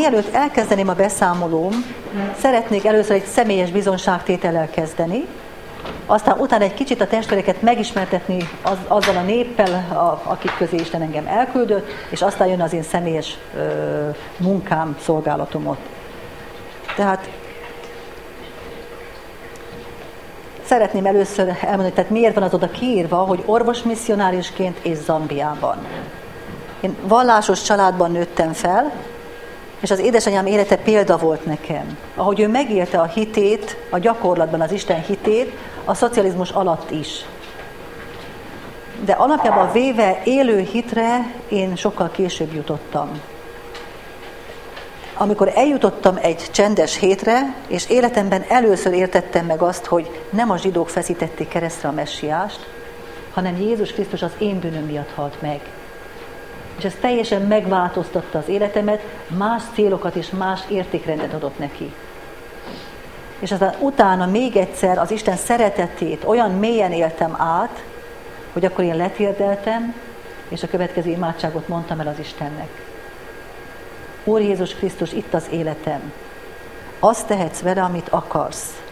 mielőtt elkezdeném a beszámolóm, szeretnék először egy személyes bizonságtétellel kezdeni, aztán utána egy kicsit a testvéreket megismertetni az, azzal a néppel, a, akik közé Isten engem elküldött, és aztán jön az én személyes ö, munkám, szolgálatomot. Tehát szeretném először elmondani, tehát miért van az oda kiírva, hogy orvosmisszionárisként és Zambiában. Én vallásos családban nőttem fel, és az édesanyám élete példa volt nekem. Ahogy ő megélte a hitét, a gyakorlatban az Isten hitét, a szocializmus alatt is. De alapjában véve élő hitre én sokkal később jutottam. Amikor eljutottam egy csendes hétre, és életemben először értettem meg azt, hogy nem a zsidók feszítették keresztre a messiást, hanem Jézus Krisztus az én bűnöm miatt halt meg és ez teljesen megváltoztatta az életemet, más célokat és más értékrendet adott neki. És aztán utána még egyszer az Isten szeretetét olyan mélyen éltem át, hogy akkor én letérdeltem, és a következő imádságot mondtam el az Istennek. Úr Jézus Krisztus, itt az életem. Azt tehetsz vele, amit akarsz.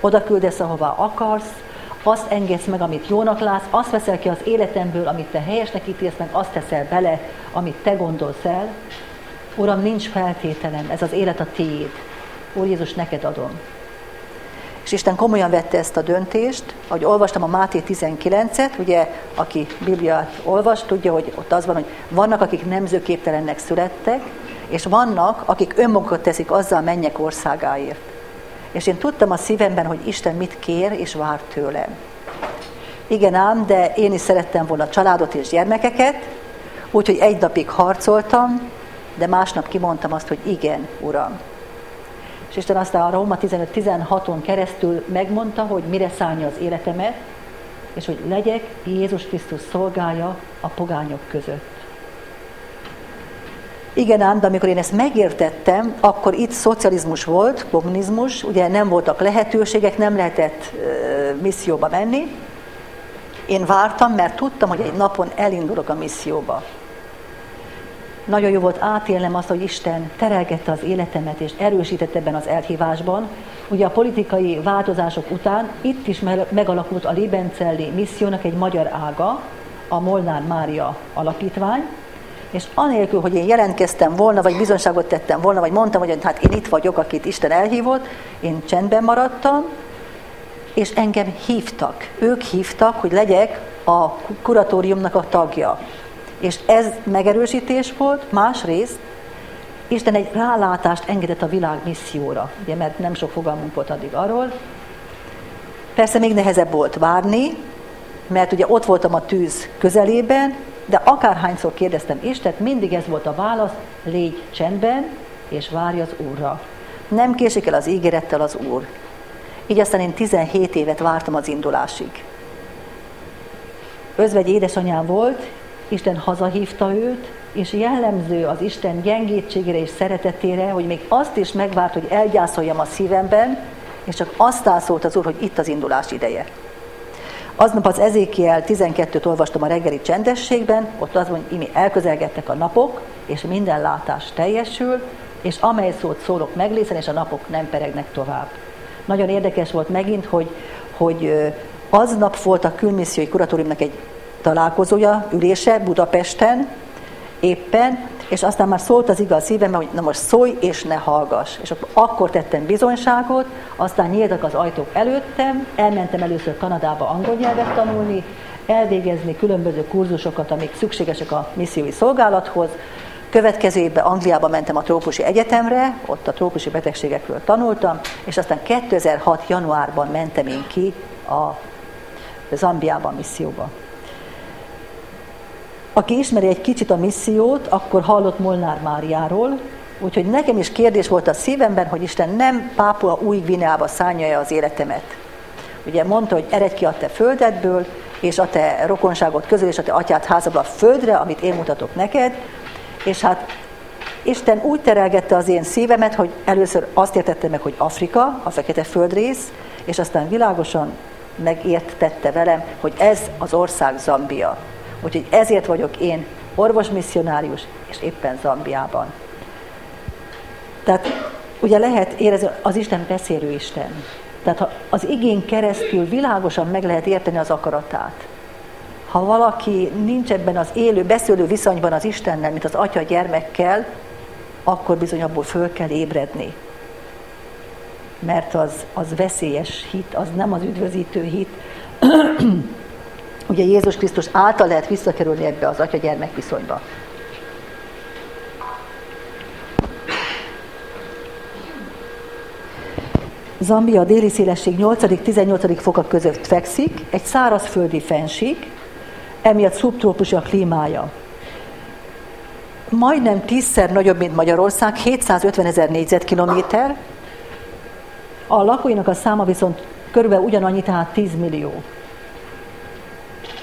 Oda küldesz, ahová akarsz, azt engedsz meg, amit jónak látsz, azt veszel ki az életemből, amit te helyesnek ítélsz meg, azt teszel bele, amit te gondolsz el. Uram, nincs feltételem, ez az élet a tiéd. Úr Jézus, neked adom. És Isten komolyan vette ezt a döntést, ahogy olvastam a Máté 19-et, ugye, aki Bibliát olvas, tudja, hogy ott az van, hogy vannak, akik nemzőképtelennek születtek, és vannak, akik önmagukat teszik azzal mennyek országáért. És én tudtam a szívemben, hogy Isten mit kér és vár tőlem. Igen ám, de én is szerettem volna családot és gyermekeket, úgyhogy egy napig harcoltam, de másnap kimondtam azt, hogy igen, Uram. És Isten aztán a Róma 15-16-on keresztül megmondta, hogy mire szállja az életemet, és hogy legyek Jézus Krisztus szolgája a pogányok között. Igen ám, de amikor én ezt megértettem, akkor itt szocializmus volt, kommunizmus, ugye nem voltak lehetőségek, nem lehetett uh, misszióba menni. Én vártam, mert tudtam, hogy egy napon elindulok a misszióba. Nagyon jó volt átélnem azt, hogy Isten terelgette az életemet, és erősített ebben az elhívásban. Ugye a politikai változások után itt is megalakult a Libencelli missziónak egy magyar ága, a Molnár Mária alapítvány, és anélkül, hogy én jelentkeztem volna, vagy bizonságot tettem volna, vagy mondtam, hogy hát én itt vagyok, akit Isten elhívott, én csendben maradtam, és engem hívtak. Ők hívtak, hogy legyek a kuratóriumnak a tagja. És ez megerősítés volt, másrészt Isten egy rálátást engedett a világ misszióra, ugye, mert nem sok fogalmunk volt addig arról. Persze még nehezebb volt várni, mert ugye ott voltam a tűz közelében, de akárhányszor kérdeztem Istent, mindig ez volt a válasz, légy csendben, és várj az Úrra. Nem késik el az ígérettel az Úr. Így aztán én 17 évet vártam az indulásig. Özvegy édesanyám volt, Isten hazahívta őt, és jellemző az Isten gyengétségére és szeretetére, hogy még azt is megvárt, hogy elgyászoljam a szívemben, és csak azt álszolt az Úr, hogy itt az indulás ideje. Aznap az Ezékiel 12-t olvastam a reggeli csendességben, ott az mondja, imi elközelgettek a napok, és minden látás teljesül, és amely szót szólok meglészen, és a napok nem peregnek tovább. Nagyon érdekes volt megint, hogy, hogy aznap volt a külmissziói kuratóriumnak egy találkozója, ülése Budapesten, éppen, és aztán már szólt az igaz szívem, hogy na most szólj és ne hallgass. És akkor tettem bizonyságot, aztán nyíltak az ajtók előttem, elmentem először Kanadába angol nyelvet tanulni, elvégezni különböző kurzusokat, amik szükségesek a missziói szolgálathoz. Következő évben Angliába mentem a trópusi egyetemre, ott a trópusi betegségekről tanultam, és aztán 2006. januárban mentem én ki a Zambiában misszióba. Aki ismeri egy kicsit a missziót, akkor hallott Molnár Máriáról, úgyhogy nekem is kérdés volt a szívemben, hogy Isten nem Pápua új Gvineába szánja az életemet. Ugye mondta, hogy eredj ki a te földedből, és a te rokonságot közül, és a te atyád házából a földre, amit én mutatok neked, és hát Isten úgy terelgette az én szívemet, hogy először azt értette meg, hogy Afrika, a fekete földrész, és aztán világosan megértette velem, hogy ez az ország Zambia. Úgyhogy ezért vagyok én orvosmisszionárius, és éppen Zambiában. Tehát ugye lehet érezni, az Isten beszélő Isten. Tehát ha az igény keresztül világosan meg lehet érteni az akaratát. Ha valaki nincs ebben az élő, beszélő viszonyban az Istennel, mint az atya gyermekkel, akkor bizony abból föl kell ébredni. Mert az, az veszélyes hit, az nem az üdvözítő hit. Ugye Jézus Krisztus által lehet visszakerülni ebbe az atya-gyermek viszonyba. Zambia déli szélesség 8.-18. foka között fekszik, egy szárazföldi fenség, emiatt szubtrópusi a klímája. Majdnem tízszer nagyobb, mint Magyarország, 750 ezer négyzetkilométer, a lakóinak a száma viszont körülbelül ugyanannyi, tehát 10 millió.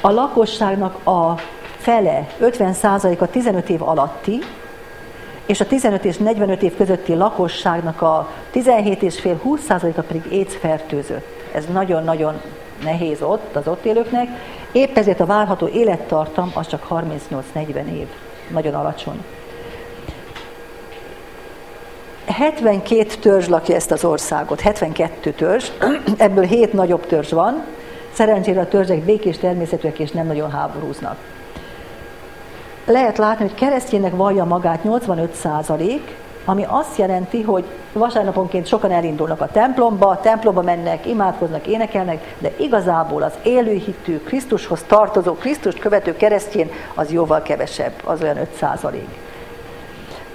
A lakosságnak a fele, 50 a 15 év alatti, és a 15 és 45 év közötti lakosságnak a 17,5-20%-a pedig AIDS fertőzött. Ez nagyon-nagyon nehéz ott, az ott élőknek. Épp ezért a várható élettartam az csak 38-40 év. Nagyon alacsony. 72 törzs lakja ezt az országot, 72 törzs, ebből 7 nagyobb törzs van. Szerencsére a törzsek békés természetűek és nem nagyon háborúznak lehet látni, hogy keresztjének vallja magát 85 százalék, ami azt jelenti, hogy vasárnaponként sokan elindulnak a templomba, a templomba mennek, imádkoznak, énekelnek, de igazából az élőhitű, Krisztushoz tartozó, Krisztust követő keresztjén az jóval kevesebb, az olyan 5 százalék.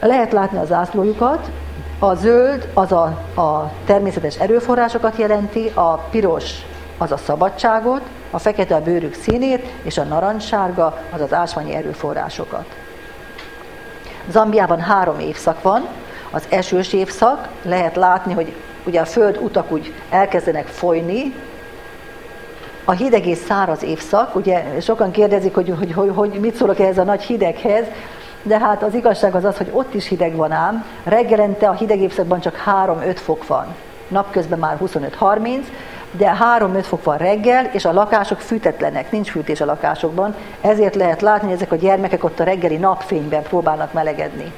Lehet látni az ászlójukat, a zöld az a, a természetes erőforrásokat jelenti, a piros az a szabadságot, a fekete a bőrük színét, és a narancssárga az az ásványi erőforrásokat. Zambiában három évszak van, az esős évszak, lehet látni, hogy ugye a föld utak úgy elkezdenek folyni, a hideg és száraz évszak, ugye sokan kérdezik, hogy, hogy, hogy, hogy mit szólok ehhez a nagy hideghez, de hát az igazság az az, hogy ott is hideg van ám, reggelente a hideg évszakban csak 3-5 fok van, napközben már 25-30, de 3-5 fok van reggel, és a lakások fűtetlenek, nincs fűtés a lakásokban, ezért lehet látni, hogy ezek a gyermekek ott a reggeli napfényben próbálnak melegedni.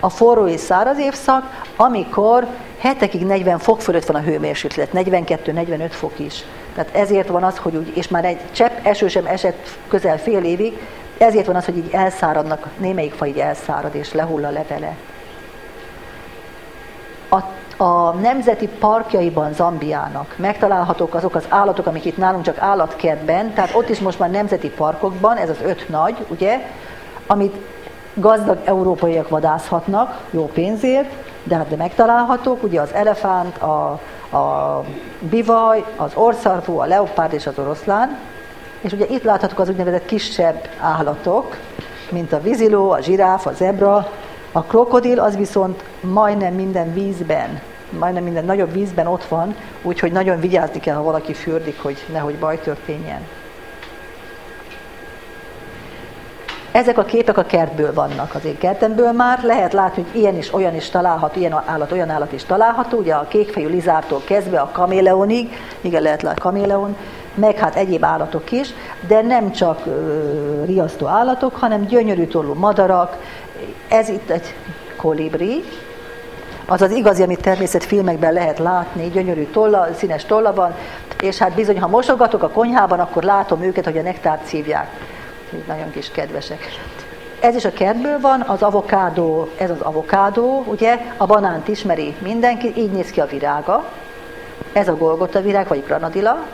A forró és száraz évszak, amikor hetekig 40 fok fölött van a hőmérséklet, 42-45 fok is. Tehát ezért van az, hogy úgy, és már egy csepp eső sem esett közel fél évig, ezért van az, hogy így elszáradnak, némelyik fa így elszárad és lehull a levele. A a nemzeti parkjaiban Zambiának. Megtalálhatók azok az állatok, amik itt nálunk csak állatkertben, tehát ott is most már nemzeti parkokban, ez az öt nagy, ugye, amit gazdag európaiak vadászhatnak jó pénzért, de hát de megtalálhatók, ugye az elefánt, a, a bivaj, az orszarvú, a leopárd és az oroszlán, és ugye itt láthatók az úgynevezett kisebb állatok, mint a víziló, a zsiráf, a zebra, a krokodil az viszont majdnem minden vízben majdnem minden nagyobb vízben ott van, úgyhogy nagyon vigyázni kell, ha valaki fürdik, hogy nehogy baj történjen. Ezek a képek a kertből vannak, az én kertemből már. Lehet látni, hogy ilyen is, olyan is található, ilyen állat, olyan állat is található. Ugye a kékfejű lizártól kezdve a kaméleonig, igen, lehet látni kaméleon, meg hát egyéb állatok is, de nem csak ö, riasztó állatok, hanem gyönyörű tollú madarak. Ez itt egy kolibri, az az igazi, amit természetfilmekben lehet látni, gyönyörű tolla, színes tolla van, és hát bizony, ha mosogatok a konyhában, akkor látom őket, hogy a nektárt szívják. Nagyon kis kedvesek. Ez is a kertből van, az avokádó, ez az avokádó, ugye, a banánt ismeri mindenki, így néz ki a virága. Ez a golgota virág, vagy granadila.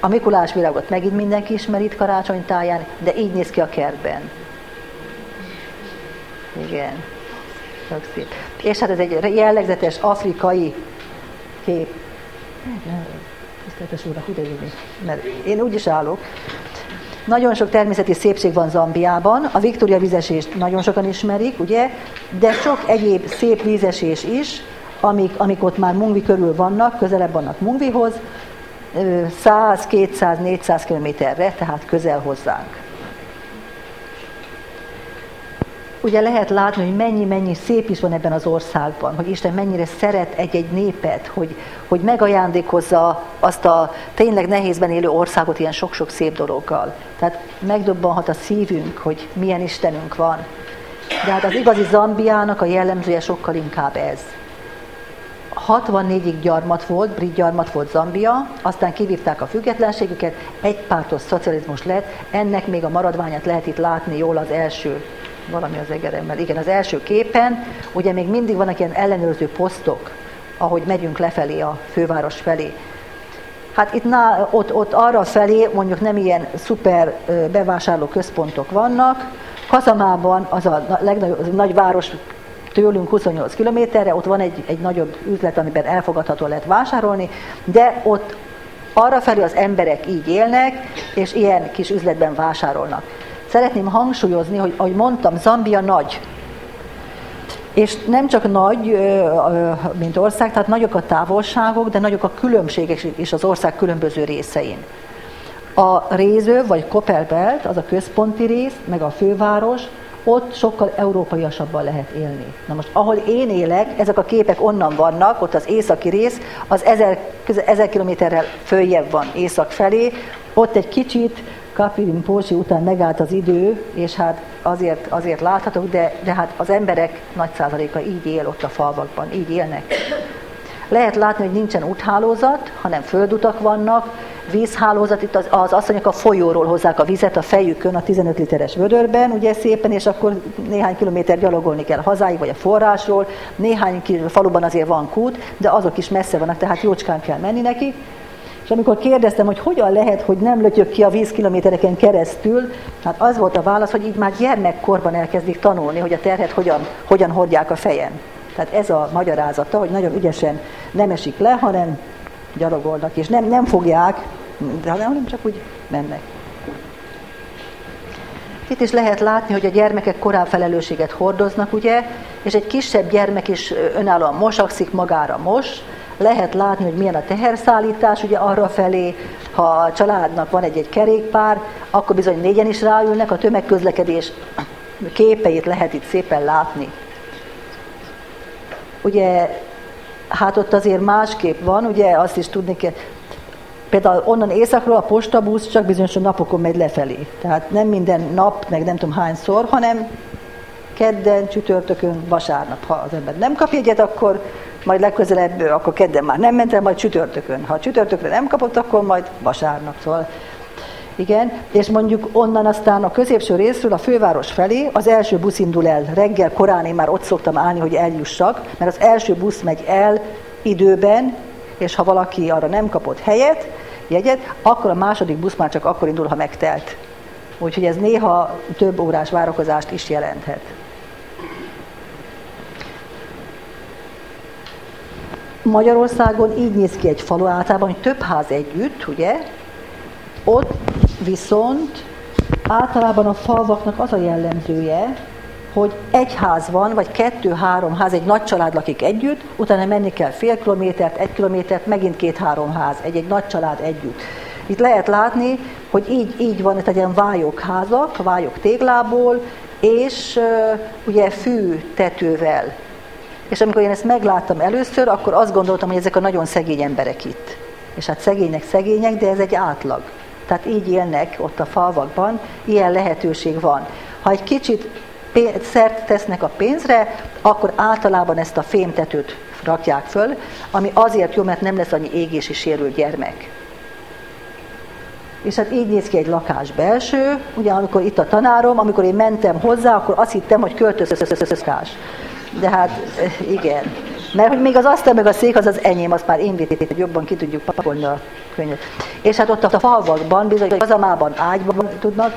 A Mikulás virágot megint mindenki ismeri itt karácsonytáján, de így néz ki a kertben. Igen. Tök szép. És hát ez egy jellegzetes afrikai kép. Tiszteltes úr, mert én úgy is állok. Nagyon sok természeti szépség van Zambiában, a Viktória vízesést nagyon sokan ismerik, ugye, de sok egyéb szép vízesés is, amik, amik ott már Mungvi körül vannak, közelebb vannak Mungvihoz, 100, 200, 400 kilométerre, tehát közel hozzánk. Ugye lehet látni, hogy mennyi-mennyi szép is van ebben az országban, hogy Isten mennyire szeret egy-egy népet, hogy, hogy megajándékozza azt a tényleg nehézben élő országot ilyen sok-sok szép dologgal. Tehát megdobbanhat a szívünk, hogy milyen Istenünk van. De hát az igazi Zambiának a jellemzője sokkal inkább ez. 64-ig gyarmat volt, brit gyarmat volt Zambia, aztán kivívták a függetlenségüket, egy pártos szocializmus lett, ennek még a maradványát lehet itt látni jól az első, valami az egeremmel, igen, az első képen, ugye még mindig vannak ilyen ellenőrző posztok, ahogy megyünk lefelé a főváros felé. Hát itt ná, ott, ott arra felé mondjuk nem ilyen szuper bevásárló központok vannak. Kazamában az a legnagyobb az a nagy város tőlünk 28 kilométerre, ott van egy, egy nagyobb üzlet, amiben elfogadható lehet vásárolni, de ott arra felé az emberek így élnek, és ilyen kis üzletben vásárolnak. Szeretném hangsúlyozni, hogy ahogy mondtam, Zambia nagy, és nem csak nagy, mint ország, tehát nagyok a távolságok, de nagyok a különbségek is az ország különböző részein. A Réző vagy Kopelbelt, az a központi rész, meg a főváros, ott sokkal európaiasabban lehet élni. Na most, ahol én élek, ezek a képek onnan vannak, ott az északi rész, az ezer, ezer kilométerrel följebb van észak felé, ott egy kicsit Kapirin Pósi után megállt az idő, és hát azért, azért láthatók, de, de hát az emberek nagy százaléka így él ott a falvakban, így élnek. Lehet látni, hogy nincsen úthálózat, hanem földutak vannak, vízhálózat, itt az, az asszonyok a folyóról hozzák a vizet a fejükön a 15 literes vödörben, ugye szépen, és akkor néhány kilométer gyalogolni kell hazáig, vagy a forrásról, néhány faluban azért van kút, de azok is messze vannak, tehát jócskán kell menni neki. És amikor kérdeztem, hogy hogyan lehet, hogy nem lötyök ki a vízkilométereken keresztül, hát az volt a válasz, hogy így már gyermekkorban elkezdik tanulni, hogy a terhet hogyan, hogyan hordják a fejen. Tehát ez a magyarázata, hogy nagyon ügyesen nem esik le, hanem gyalogolnak, és nem, nem fogják, de hanem csak úgy mennek. Itt is lehet látni, hogy a gyermekek korábbi felelősséget hordoznak, ugye, és egy kisebb gyermek is önállóan mosakszik, magára mos, lehet látni, hogy milyen a teherszállítás, ugye arra felé, ha a családnak van egy-egy kerékpár, akkor bizony négyen is ráülnek, a tömegközlekedés képeit lehet itt szépen látni. Ugye, hát ott azért másképp van, ugye azt is tudni kell, például onnan északról a postabusz csak bizonyos napokon megy lefelé. Tehát nem minden nap, meg nem tudom hányszor, hanem kedden, csütörtökön, vasárnap. Ha az ember nem kap jegyet, akkor majd legközelebb, akkor kedden már nem ment el, majd csütörtökön. Ha csütörtökre nem kapott, akkor majd vasárnap. Szóval igen, és mondjuk onnan aztán a középső részről a főváros felé az első busz indul el. Reggel korán én már ott szoktam állni, hogy eljussak, mert az első busz megy el időben, és ha valaki arra nem kapott helyet, jegyet, akkor a második busz már csak akkor indul, ha megtelt. Úgyhogy ez néha több órás várakozást is jelenthet. Magyarországon így néz ki egy falu általában, hogy több ház együtt, ugye? Ott viszont általában a falvaknak az a jellemzője, hogy egy ház van, vagy kettő-három ház, egy nagy család lakik együtt, utána menni kell fél kilométert, egy kilométert, megint két-három ház, egy-egy nagy család együtt. Itt lehet látni, hogy így, így van, itt egy ilyen vályok házak, vályok téglából, és ugye fű tetővel és amikor én ezt megláttam először, akkor azt gondoltam, hogy ezek a nagyon szegény emberek itt. És hát szegények szegények, de ez egy átlag. Tehát így élnek ott a falvakban, ilyen lehetőség van. Ha egy kicsit szert tesznek a pénzre, akkor általában ezt a fémtetőt rakják föl, ami azért jó, mert nem lesz annyi égési sérült gyermek. És hát így néz ki egy lakás belső, ugye amikor itt a tanárom, amikor én mentem hozzá, akkor azt hittem, hogy költözőszöszöszöszkás de hát igen. Mert hogy még az asztal meg a szék az az enyém, azt már én hogy jobban ki tudjuk pakolni a könyvet. És hát ott a falvakban, bizony az amában ágyban tudnak,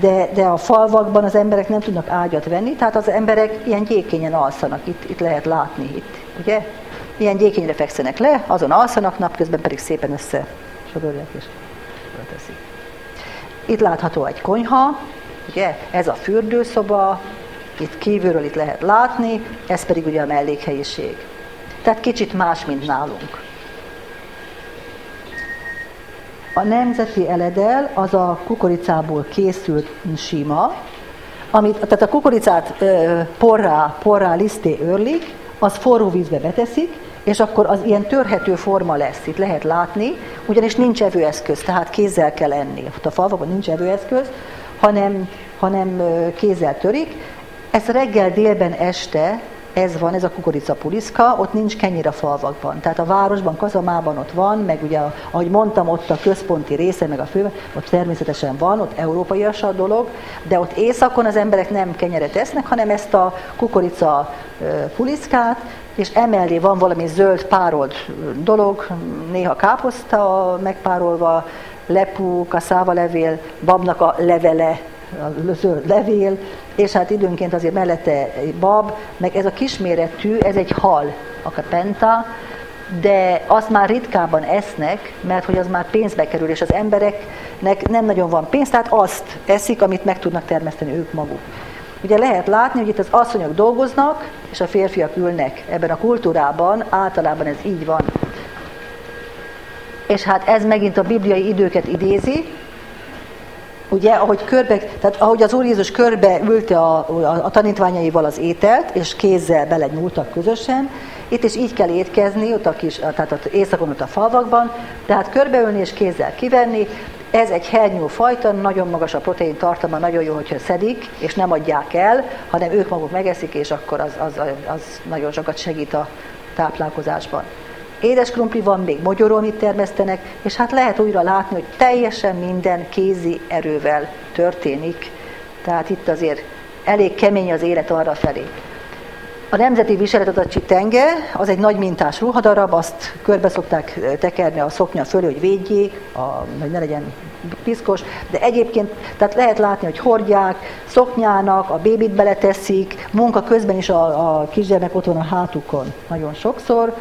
de, de a falvakban az emberek nem tudnak ágyat venni, tehát az emberek ilyen gyékényen alszanak, itt, itt lehet látni, itt, ugye? Ilyen gyékényre fekszenek le, azon alszanak, napközben pedig szépen össze sodorják és teszik. Itt látható egy konyha, ugye? Ez a fürdőszoba, itt kívülről itt lehet látni, ez pedig ugye a mellékhelyiség. Tehát kicsit más, mint nálunk. A nemzeti eledel az a kukoricából készült sima, amit, tehát a kukoricát ö, porrá, porrá liszté őrlik, az forró vízbe beteszik, és akkor az ilyen törhető forma lesz, itt lehet látni, ugyanis nincs evőeszköz, tehát kézzel kell enni. Ott a falvakban nincs evőeszköz, hanem, hanem kézzel törik, Ez reggel, délben, este, ez van, ez a kukoricapuliszka, ott nincs kenyér a falvakban. Tehát a városban, Kazamában ott van, meg ugye, ahogy mondtam, ott a központi része, meg a fő, ott természetesen van, ott európai a dolog, de ott északon az emberek nem kenyeret esznek, hanem ezt a kukorica puliszkát, és emellé van valami zöld párolt dolog, néha káposzta megpárolva, lepú, kaszáva levél, babnak a levele, a zöld levél, és hát időnként azért mellette bab, meg ez a kisméretű, ez egy hal, a kapenta, de azt már ritkában esznek, mert hogy az már pénzbe kerül, és az embereknek nem nagyon van pénz, tehát azt eszik, amit meg tudnak termeszteni ők maguk. Ugye lehet látni, hogy itt az asszonyok dolgoznak, és a férfiak ülnek ebben a kultúrában, általában ez így van. És hát ez megint a bibliai időket idézi, ugye, ahogy körbe, tehát ahogy az Úr Jézus körbe ülte a, a, a tanítványaival az ételt, és kézzel belenyúltak közösen, itt is így kell étkezni, ott a kis, tehát ott éjszakon ott a falvakban, tehát körbeülni és kézzel kivenni, ez egy hernyó fajta, nagyon magas a protein tartalma, nagyon jó, hogyha szedik, és nem adják el, hanem ők maguk megeszik, és akkor az, az, az nagyon sokat segít a táplálkozásban. Édes krumpli van, még mogyoró, amit termesztenek, és hát lehet újra látni, hogy teljesen minden kézi erővel történik. Tehát itt azért elég kemény az élet arra felé. A nemzeti viselet a csitenge, az egy nagy mintás ruhadarab, azt körbe szokták tekerni a szoknya fölé, hogy védjék, a, hogy ne legyen piszkos, de egyébként tehát lehet látni, hogy hordják, szoknyának, a bébit beleteszik, munka közben is a, a kisgyermek ott a hátukon nagyon sokszor,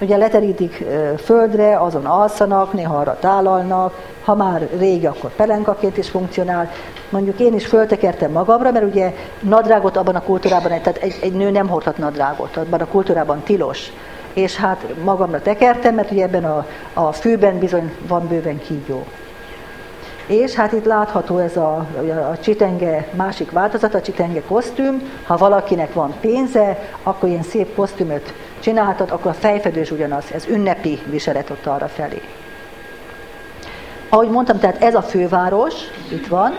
Ugye leterítik földre, azon alszanak, néha arra tálalnak, ha már régi, akkor pelenkaként is funkcionál. Mondjuk én is föltekertem magamra, mert ugye nadrágot abban a kultúrában, tehát egy, egy nő nem hordhat nadrágot, abban a kultúrában tilos. És hát magamra tekertem, mert ugye ebben a, a fűben bizony van bőven kígyó. És hát itt látható ez a, a csitenge másik változat, a csitenge kosztüm. Ha valakinek van pénze, akkor ilyen szép kosztümöt csináltat, akkor a fejfedő is ugyanaz, ez ünnepi viselet ott arra felé. Ahogy mondtam, tehát ez a főváros, itt van,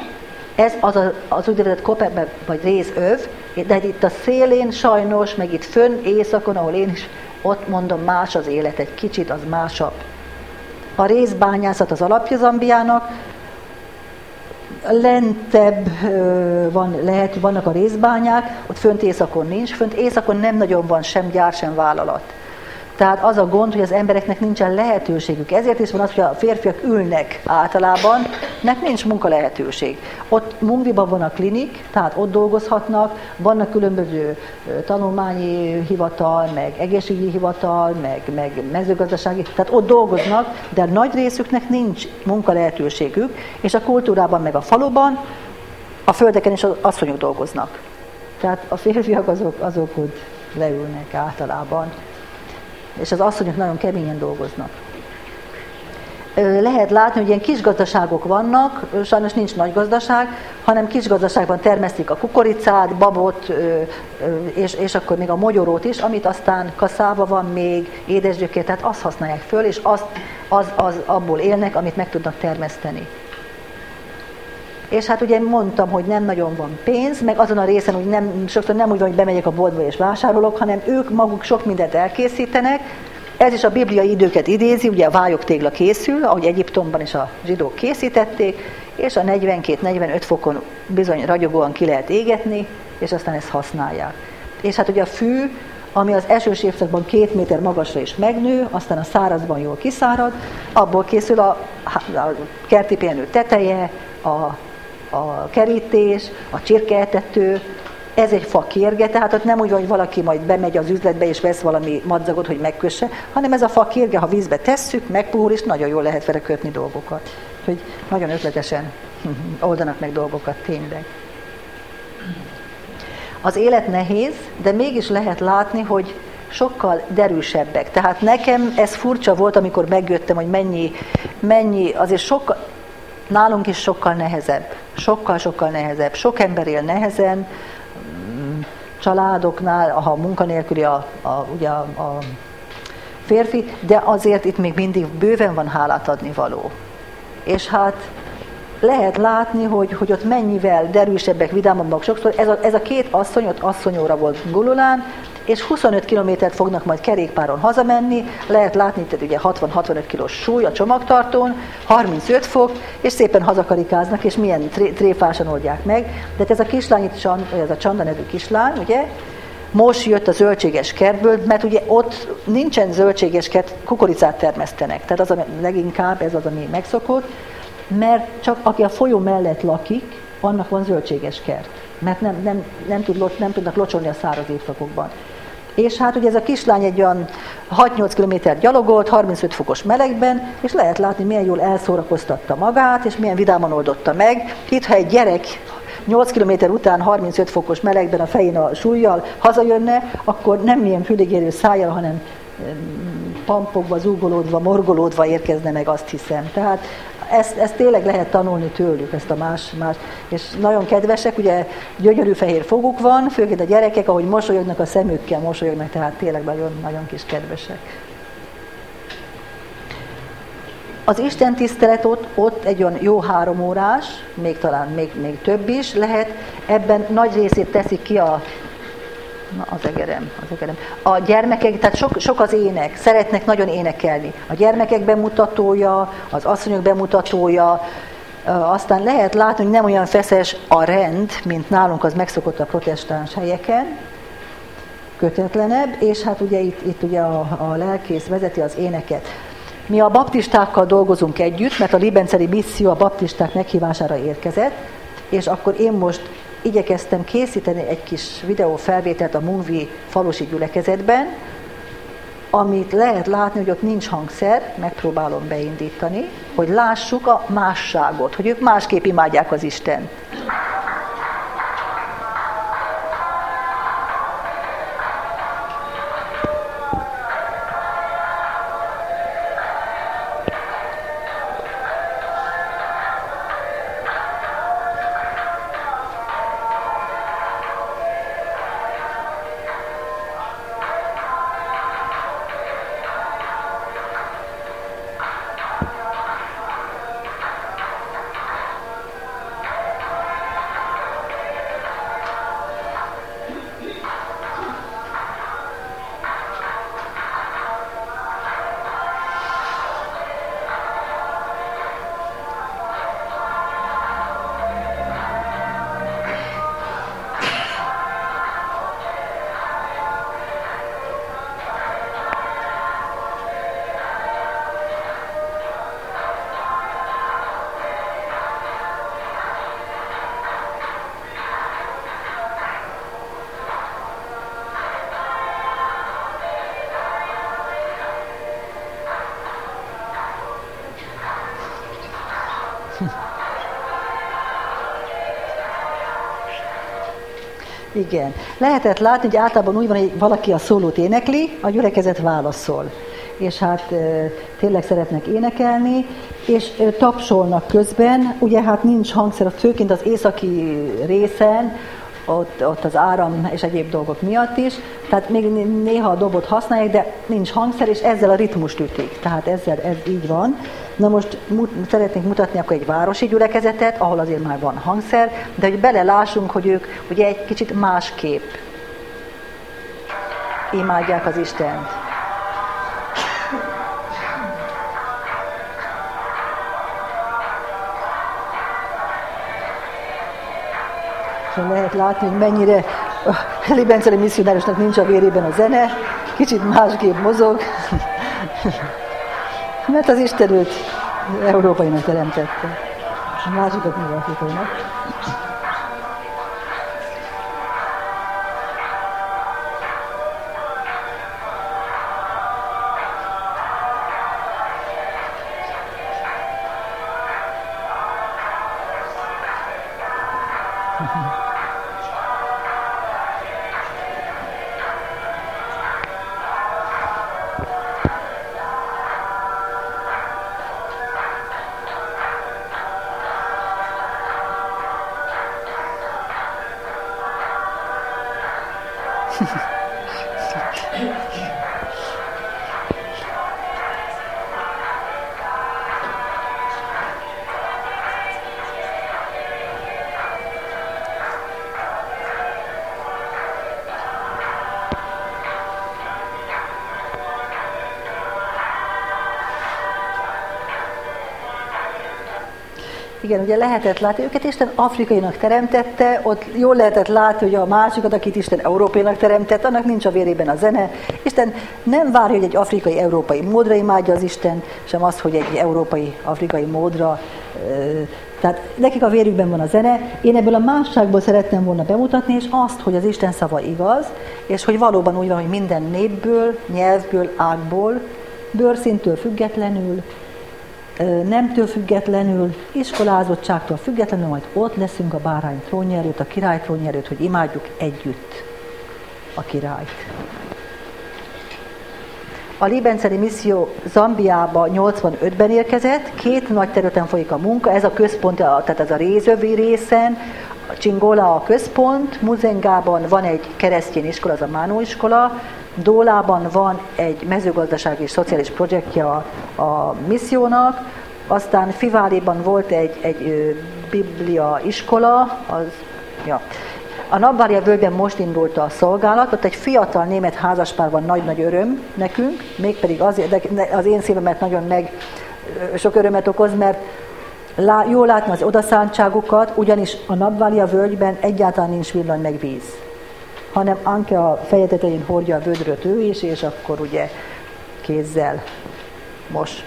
ez az a, az úgynevezett koperbe, vagy részöv, de itt a szélén sajnos, meg itt fönn éjszakon, ahol én is ott mondom, más az élet, egy kicsit az másabb. A részbányászat az alapja Zambiának, lentebb van, lehet, vannak a részbányák, ott fönt északon nincs, fönt északon nem nagyon van sem gyár, sem vállalat. Tehát az a gond, hogy az embereknek nincsen lehetőségük. Ezért is van az, hogy a férfiak ülnek általában, nek nincs munka lehetőség. Ott Mungviban van a klinik, tehát ott dolgozhatnak, vannak különböző tanulmányi hivatal, meg egészségügyi hivatal, meg, meg mezőgazdasági, tehát ott dolgoznak, de a nagy részüknek nincs munka lehetőségük, és a kultúrában, meg a faluban, a földeken is az asszonyok dolgoznak. Tehát a férfiak azok, azok hogy leülnek általában és az asszonyok nagyon keményen dolgoznak. Lehet látni, hogy ilyen kis gazdaságok vannak, sajnos nincs nagy gazdaság, hanem kis gazdaságban termesztik a kukoricát, babot, és, és akkor még a mogyorót is, amit aztán kaszába van még, édesgyökér, tehát azt használják föl, és azt, az, az abból élnek, amit meg tudnak termeszteni. És hát ugye mondtam, hogy nem nagyon van pénz, meg azon a részen, hogy nem, sokszor nem úgy van, hogy bemegyek a boltba és vásárolok, hanem ők maguk sok mindent elkészítenek. Ez is a bibliai időket idézi, ugye a vályok tégla készül, ahogy Egyiptomban is a zsidók készítették, és a 42-45 fokon bizony ragyogóan ki lehet égetni, és aztán ezt használják. És hát ugye a fű, ami az esős évszakban két méter magasra is megnő, aztán a szárazban jól kiszárad, abból készül a, a kerti teteje, a a kerítés, a csirkeetető, ez egy fa kérge, tehát ott nem úgy van, hogy valaki majd bemegy az üzletbe és vesz valami madzagot, hogy megkösse, hanem ez a fa kérge, ha vízbe tesszük, megpuhul, és nagyon jól lehet vele kötni dolgokat. Hogy nagyon ötletesen oldanak meg dolgokat tényleg. Az élet nehéz, de mégis lehet látni, hogy sokkal derűsebbek. Tehát nekem ez furcsa volt, amikor megjöttem, hogy mennyi, mennyi azért sokkal, nálunk is sokkal nehezebb. Sokkal-sokkal nehezebb. Sok ember él nehezen, mm, családoknál, ha munkanélküli a, a, ugye a, a férfi, de azért itt még mindig bőven van hálát adni való. És hát lehet látni, hogy, hogy ott mennyivel derűsebbek, vidámabbak sokszor. Ez a, ez a két asszony, ott asszonyóra volt Gululán, és 25 kilométert fognak majd kerékpáron hazamenni, lehet látni, tehát ugye 60-65 kilós súly a csomagtartón, 35 fok, és szépen hazakarikáznak, és milyen tréfásan oldják meg. De hát ez a kislány, ez a Csanda nevű kislány, ugye, most jött a zöldséges kertből, mert ugye ott nincsen zöldséges kert, kukoricát termesztenek. Tehát az, ami leginkább ez az, ami megszokott, mert csak aki a folyó mellett lakik, annak van zöldséges kert. Mert nem, nem, nem, tud, nem tudnak locsolni a száraz évszakokban. És hát ugye ez a kislány egy olyan 6-8 km gyalogolt, 35 fokos melegben, és lehet látni, milyen jól elszórakoztatta magát, és milyen vidáman oldotta meg. Itt, ha egy gyerek 8 km után 35 fokos melegben a fején a súlyjal hazajönne, akkor nem milyen füligérő szájjal, hanem pampogva, zúgolódva, morgolódva érkezne meg, azt hiszem. Tehát ezt, ezt tényleg lehet tanulni tőlük, ezt a más, más. És nagyon kedvesek, ugye gyönyörű fehér foguk van, főként a gyerekek, ahogy mosolyognak a szemükkel, mosolyognak, tehát tényleg nagyon, nagyon kis kedvesek. Az Isten tisztelet ott, ott egy olyan jó három órás, még talán még, még több is lehet, ebben nagy részét teszik ki a Az egerem, az egerem. A gyermekek, tehát sok, sok az ének, szeretnek nagyon énekelni. A gyermekek bemutatója, az asszonyok bemutatója, aztán lehet látni, hogy nem olyan feszes a rend, mint nálunk az megszokott a protestáns helyeken, kötetlenebb, és hát ugye itt, itt ugye a, a lelkész vezeti az éneket. Mi a baptistákkal dolgozunk együtt, mert a Libenceri misszió a baptisták meghívására érkezett, és akkor én most igyekeztem készíteni egy kis videófelvételt a Movie falusi gyülekezetben, amit lehet látni, hogy ott nincs hangszer, megpróbálom beindítani, hogy lássuk a másságot, hogy ők másképp imádják az Isten. Igen. Lehetett látni, hogy általában úgy van, hogy valaki a szólót énekli, a gyülekezet válaszol. És hát tényleg szeretnek énekelni, és tapsolnak közben. Ugye hát nincs hangszer, főként az északi részen, ott, ott az áram és egyéb dolgok miatt is, tehát még néha a dobot használják, de nincs hangszer, és ezzel a ritmust ütik. Tehát ezzel ez így van. Na most mut, szeretnénk mutatni akkor egy városi gyülekezetet, ahol azért már van hangszer, de hogy belelássunk, hogy ők ugye egy kicsit másképp imádják az Istent. Szóval lehet látni, hogy mennyire a Libenceli misszionárosnak nincs a vérében a zene, kicsit másképp mozog, mert az Isten őt európainak teremtette. A másikat nyugat-afrikainak. Ugye lehetett látni, őket Isten afrikainak teremtette, ott jól lehetett látni, hogy a másikat, akit Isten európainak teremtett, annak nincs a vérében a zene. Isten nem várja, hogy egy afrikai európai módra imádja az Isten, sem azt, hogy egy európai afrikai módra tehát nekik a vérükben van a zene, én ebből a másságból szerettem volna bemutatni, és azt, hogy az Isten szava igaz, és hogy valóban úgy van, hogy minden népből, nyelvből, ágból, bőrszintől függetlenül, nemtől függetlenül, iskolázottságtól függetlenül, majd ott leszünk a bárány trónja a király trónja hogy imádjuk együtt a királyt. A Libenceli misszió Zambiába 85-ben érkezett, két nagy területen folyik a munka, ez a központ, tehát ez a részövi részen, a Csingola a központ, Muzengában van egy keresztény iskola, az a Mánó iskola, Dólában van egy mezőgazdasági és szociális projektje a, a missziónak, aztán Fiváliban volt egy, egy biblia iskola, az, ja. A Nabvária völgyben most indult a szolgálat, ott egy fiatal német házaspár van nagy-nagy öröm nekünk, mégpedig azért, de az én szívemet nagyon meg sok örömet okoz, mert lá, jól látni az odaszántságukat, ugyanis a Nabvália völgyben egyáltalán nincs villany meg víz hanem Anke a feje tetején hordja a vödröt ő is, és akkor ugye kézzel most.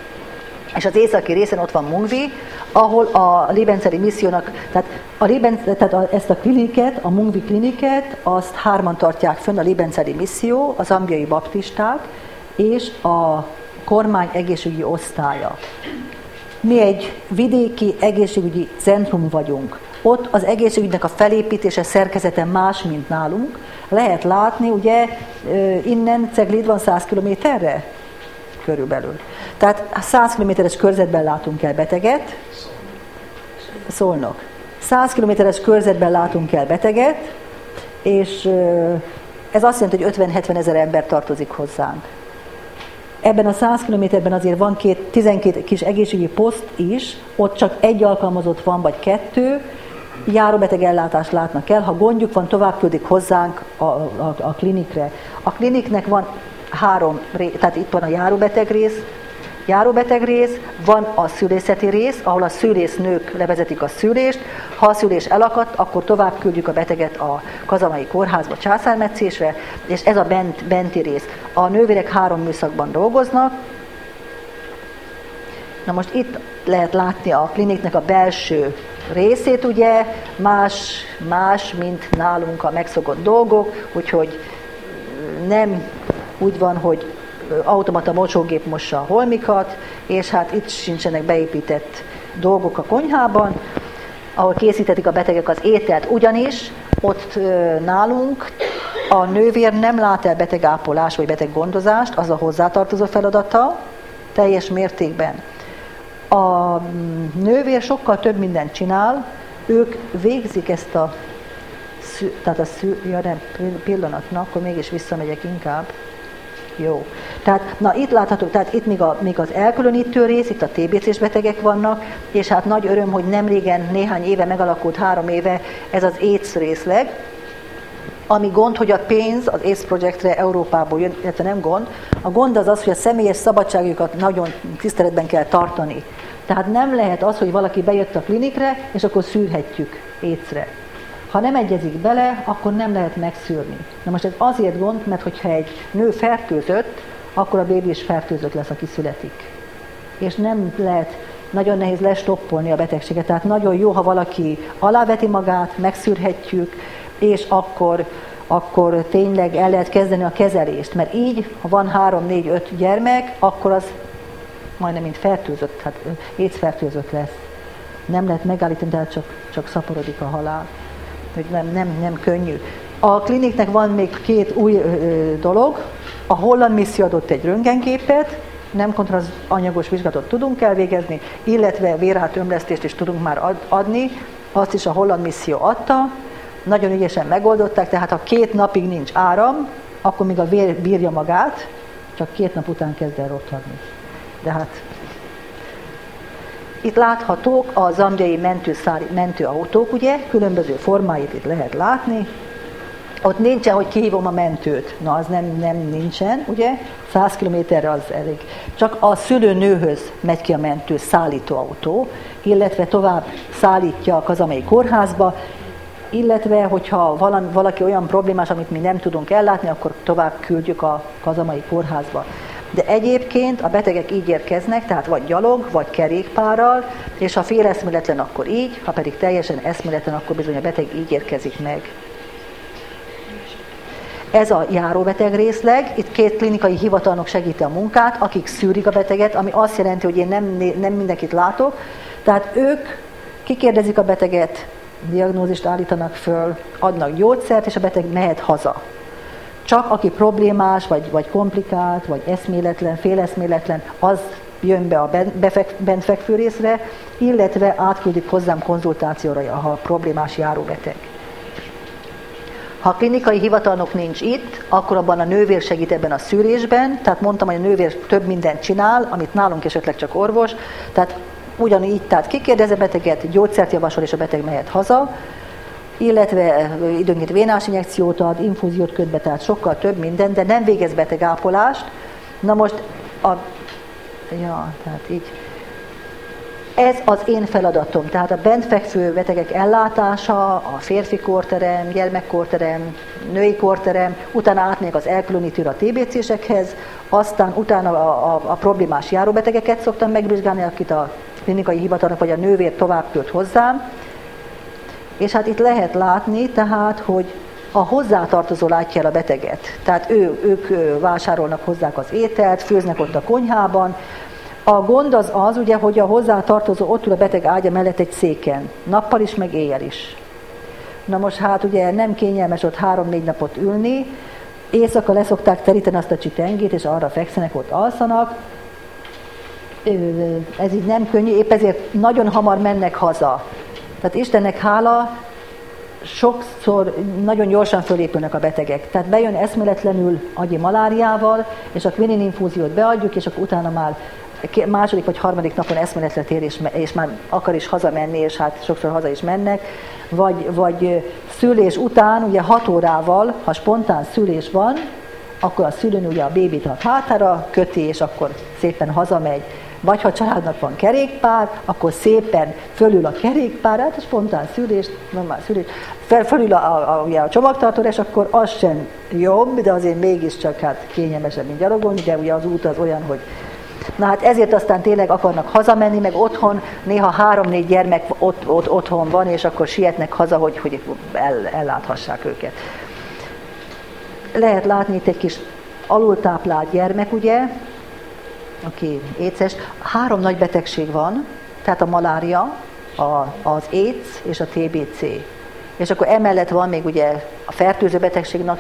És az északi részen ott van Mungvi, ahol a Libenceri missziónak, tehát, a Liben, tehát a, ezt a kliniket, a Mungvi kliniket, azt hárman tartják fönn a Libenceri misszió, az ambiai baptisták, és a kormány egészségügyi osztálya. Mi egy vidéki egészségügyi centrum vagyunk. Ott az egészségügynek a felépítése szerkezete más, mint nálunk. Lehet látni, ugye innen Ceglid van 100 kilométerre körülbelül. Tehát 100 kilométeres körzetben látunk el beteget, szólnak. 100 kilométeres körzetben látunk el beteget, és ez azt jelenti, hogy 50-70 ezer ember tartozik hozzánk. Ebben a 100 kilométerben azért van két, 12 kis egészségügyi poszt is, ott csak egy alkalmazott van, vagy kettő, járóbeteg ellátást látnak el, ha gondjuk van, tovább küldik hozzánk a, a, a klinikre. A kliniknek van három, tehát itt van a járóbeteg rész, járóbeteg rész, van a szülészeti rész, ahol a szülésznők levezetik a szülést. Ha a szülés elakadt, akkor tovább küldjük a beteget a kazamai kórházba császármetszésre, és ez a bent, benti rész. A nővérek három műszakban dolgoznak, Na most itt lehet látni a kliniknek a belső részét, ugye, más, más, mint nálunk a megszokott dolgok, úgyhogy nem úgy van, hogy automata mosógép mossa a holmikat, és hát itt sincsenek beépített dolgok a konyhában, ahol készítetik a betegek az ételt, ugyanis ott nálunk a nővér nem lát el betegápolás vagy beteggondozást, az a hozzátartozó feladata teljes mértékben. A nővér sokkal több mindent csinál, ők végzik ezt a tehát a szü, ja nem, pillanatnak, akkor mégis visszamegyek inkább. Jó. Tehát, na itt látható, tehát itt még, a, még az elkülönítő rész, itt a TBC-s betegek vannak, és hát nagy öröm, hogy nem régen, néhány éve megalakult, három éve ez az AIDS részleg, ami gond, hogy a pénz az AIDS projektre Európából jön, illetve nem gond. A gond az az, hogy a személyes szabadságukat nagyon tiszteletben kell tartani. Tehát nem lehet az, hogy valaki bejött a klinikre, és akkor szűrhetjük écre. Ha nem egyezik bele, akkor nem lehet megszűrni. Na most ez azért gond, mert hogyha egy nő fertőzött, akkor a bébi is fertőzött lesz, aki születik. És nem lehet, nagyon nehéz lestoppolni a betegséget. Tehát nagyon jó, ha valaki aláveti magát, megszűrhetjük, és akkor, akkor tényleg el lehet kezdeni a kezelést. Mert így, ha van három, négy, öt gyermek, akkor az majdnem mint fertőzött, hát étfertőzött lesz. Nem lehet megállítani, de csak, csak szaporodik a halál. Hogy nem, nem, nem könnyű. A kliniknek van még két új ö, dolog. A holland misszió adott egy röntgengépet, nem kontra az anyagos vizsgálatot tudunk elvégezni, illetve vérhát ömlesztést is tudunk már ad, adni, azt is a holland misszió adta, nagyon ügyesen megoldották, tehát ha két napig nincs áram, akkor még a vér bírja magát, csak két nap után kezd el rothadni. De hát itt láthatók a zambiai mentőszári, mentőautók, ugye, különböző formáit itt lehet látni. ott nincsen, hogy kihívom a mentőt. Na, az nem, nem nincsen, ugye? 100 kilométerre az elég. Csak a szülőnőhöz megy ki a mentő szállítóautó, illetve tovább szállítja a kazamai kórházba, illetve hogyha valami, valaki olyan problémás, amit mi nem tudunk ellátni, akkor tovább küldjük a kazamai kórházba. De egyébként a betegek így érkeznek, tehát vagy gyalog, vagy kerékpárral, és ha féleszméletlen, akkor így, ha pedig teljesen eszméletlen, akkor bizony a beteg így érkezik meg. Ez a járóbeteg részleg, itt két klinikai hivatalnok segíti a munkát, akik szűrik a beteget, ami azt jelenti, hogy én nem, nem mindenkit látok, tehát ők kikérdezik a beteget, diagnózist állítanak föl, adnak gyógyszert, és a beteg mehet haza. Csak aki problémás, vagy, vagy komplikált, vagy eszméletlen, féleszméletlen, az jön be a bentfekvő részre, illetve átküldik hozzám konzultációra, ha problémás járóbeteg. Ha a klinikai hivatalnok nincs itt, akkor abban a nővér segít ebben a szűrésben, tehát mondtam, hogy a nővér több mindent csinál, amit nálunk esetleg csak orvos, tehát ugyanígy, tehát kikérdez a beteget, gyógyszert javasol, és a beteg mehet haza, illetve időnként vénás injekciót ad, infúziót köt be, tehát sokkal több minden, de nem végez betegápolást. Na most a... Ja, tehát így. Ez az én feladatom, tehát a bentfekvő betegek ellátása, a férfi korterem, gyermekkorterem, női korterem, utána átmegyek az elkülönítőre a TBC-sekhez, aztán utána a, a, a problémás járóbetegeket szoktam megvizsgálni, akit a klinikai hivatalnak vagy a nővér tovább küld hozzám, és hát itt lehet látni tehát, hogy a hozzátartozó látja el a beteget. Tehát ő, ők vásárolnak hozzák az ételt, főznek ott a konyhában. A gond az az, ugye, hogy a hozzátartozó ott ül a beteg ágya mellett egy széken, nappal is, meg éjjel is. Na most hát ugye nem kényelmes ott három-négy napot ülni, éjszaka leszokták teríteni azt a csitengét, és arra fekszenek, ott alszanak. Ez így nem könnyű, épp ezért nagyon hamar mennek haza. Tehát Istennek hála, sokszor nagyon gyorsan fölépülnek a betegek. Tehát bejön eszméletlenül agyi maláriával, és a quinin infúziót beadjuk, és akkor utána már második vagy harmadik napon eszméletlen tér, és, és már akar is hazamenni, és hát sokszor haza is mennek, vagy, vagy szülés után, ugye hat órával, ha spontán szülés van, akkor a szülőn ugye a bébit a hátára köti, és akkor szépen hazamegy vagy ha a családnak van kerékpár, akkor szépen fölül a kerékpár, hát a spontán szülés, normál szülés, fel, fölül a, a, a, a csomagtartó, és akkor az sem jobb, de azért mégiscsak hát kényelmesebb, mint gyalogolni, de ugye az út az olyan, hogy Na hát ezért aztán tényleg akarnak hazamenni, meg otthon, néha három-négy gyermek ott, ott, otthon van, és akkor sietnek haza, hogy, hogy el, elláthassák őket. Lehet látni itt egy kis alultáplált gyermek, ugye, aki éces. Három nagy betegség van, tehát a malária, a, az AIDS és a TBC. És akkor emellett van még ugye a fertőző betegség,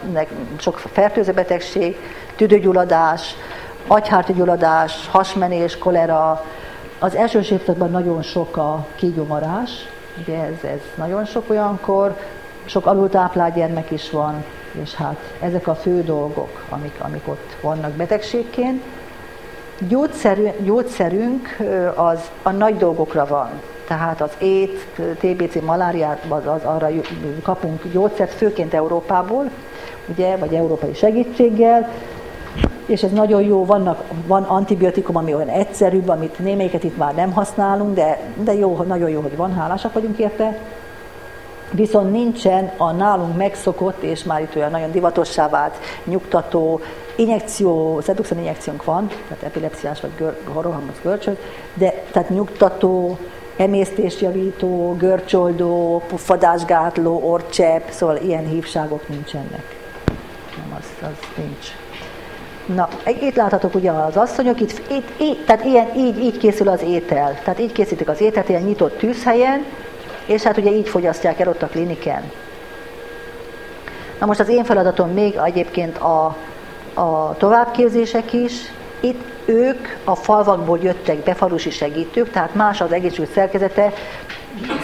sok fertőző betegség, tüdőgyulladás, agyhártya gyulladás, hasmenés, kolera. Az első évszakban nagyon sok a kígyómarás, ugye ez, ez nagyon sok olyankor, sok alultáplált gyermek is van, és hát ezek a fő dolgok, amik, amik ott vannak betegségként. Gyógyszerű, gyógyszerünk az a nagy dolgokra van. Tehát az ét, TBC, maláriát, az, az arra kapunk gyógyszert, főként Európából, ugye, vagy európai segítséggel, és ez nagyon jó, vannak, van antibiotikum, ami olyan egyszerűbb, amit némelyiket itt már nem használunk, de, de jó, nagyon jó, hogy van, hálásak vagyunk érte. Viszont nincsen a nálunk megszokott, és már itt olyan nagyon divatossá vált nyugtató, injekció, szeduxon injekciónk van, tehát epilepsziás vagy gör, rohamos görcsöd, de tehát nyugtató, emésztésjavító, görcsoldó, puffadásgátló, orcsepp, szóval ilyen hívságok nincsenek. Nem, az, az nincs. Na, itt láthatok ugye az asszonyok, itt, itt, itt tehát ilyen, így, így készül az étel. Tehát így készítik az ételt, ilyen nyitott tűzhelyen, és hát ugye így fogyasztják el ott a kliniken. Na most az én feladatom még egyébként a, a továbbképzések is. Itt ők a falvakból jöttek be, falusi segítők, tehát más az egészségügy szerkezete,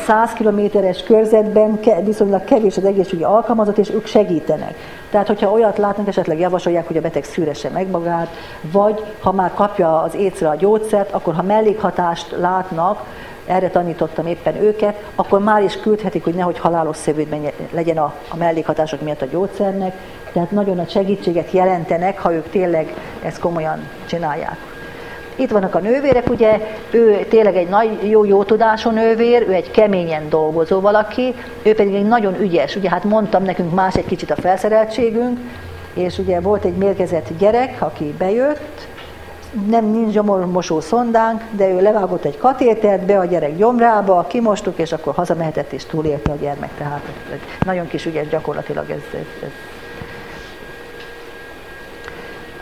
100 kilométeres körzetben viszonylag kevés az egészségügyi alkalmazott, és ők segítenek. Tehát, hogyha olyat látnak, esetleg javasolják, hogy a beteg szűresse meg magát, vagy ha már kapja az écre a gyógyszert, akkor ha mellékhatást látnak, erre tanítottam éppen őket, akkor már is küldhetik, hogy nehogy halálos szövődben legyen a, a mellékhatások miatt a gyógyszernek, tehát nagyon nagy segítséget jelentenek, ha ők tényleg ezt komolyan csinálják. Itt vannak a nővérek, ugye, ő tényleg egy nagy, jó, jó tudású nővér, ő egy keményen dolgozó valaki, ő pedig egy nagyon ügyes. Ugye hát mondtam, nekünk más egy kicsit a felszereltségünk, és ugye volt egy mérgezett gyerek, aki bejött, nem nincs gyomormosó szondánk, de ő levágott egy katétert be a gyerek gyomrába, kimostuk, és akkor hazamehetett és túlélte a gyermek. Tehát nagyon kis ügyes gyakorlatilag ez, ez, ez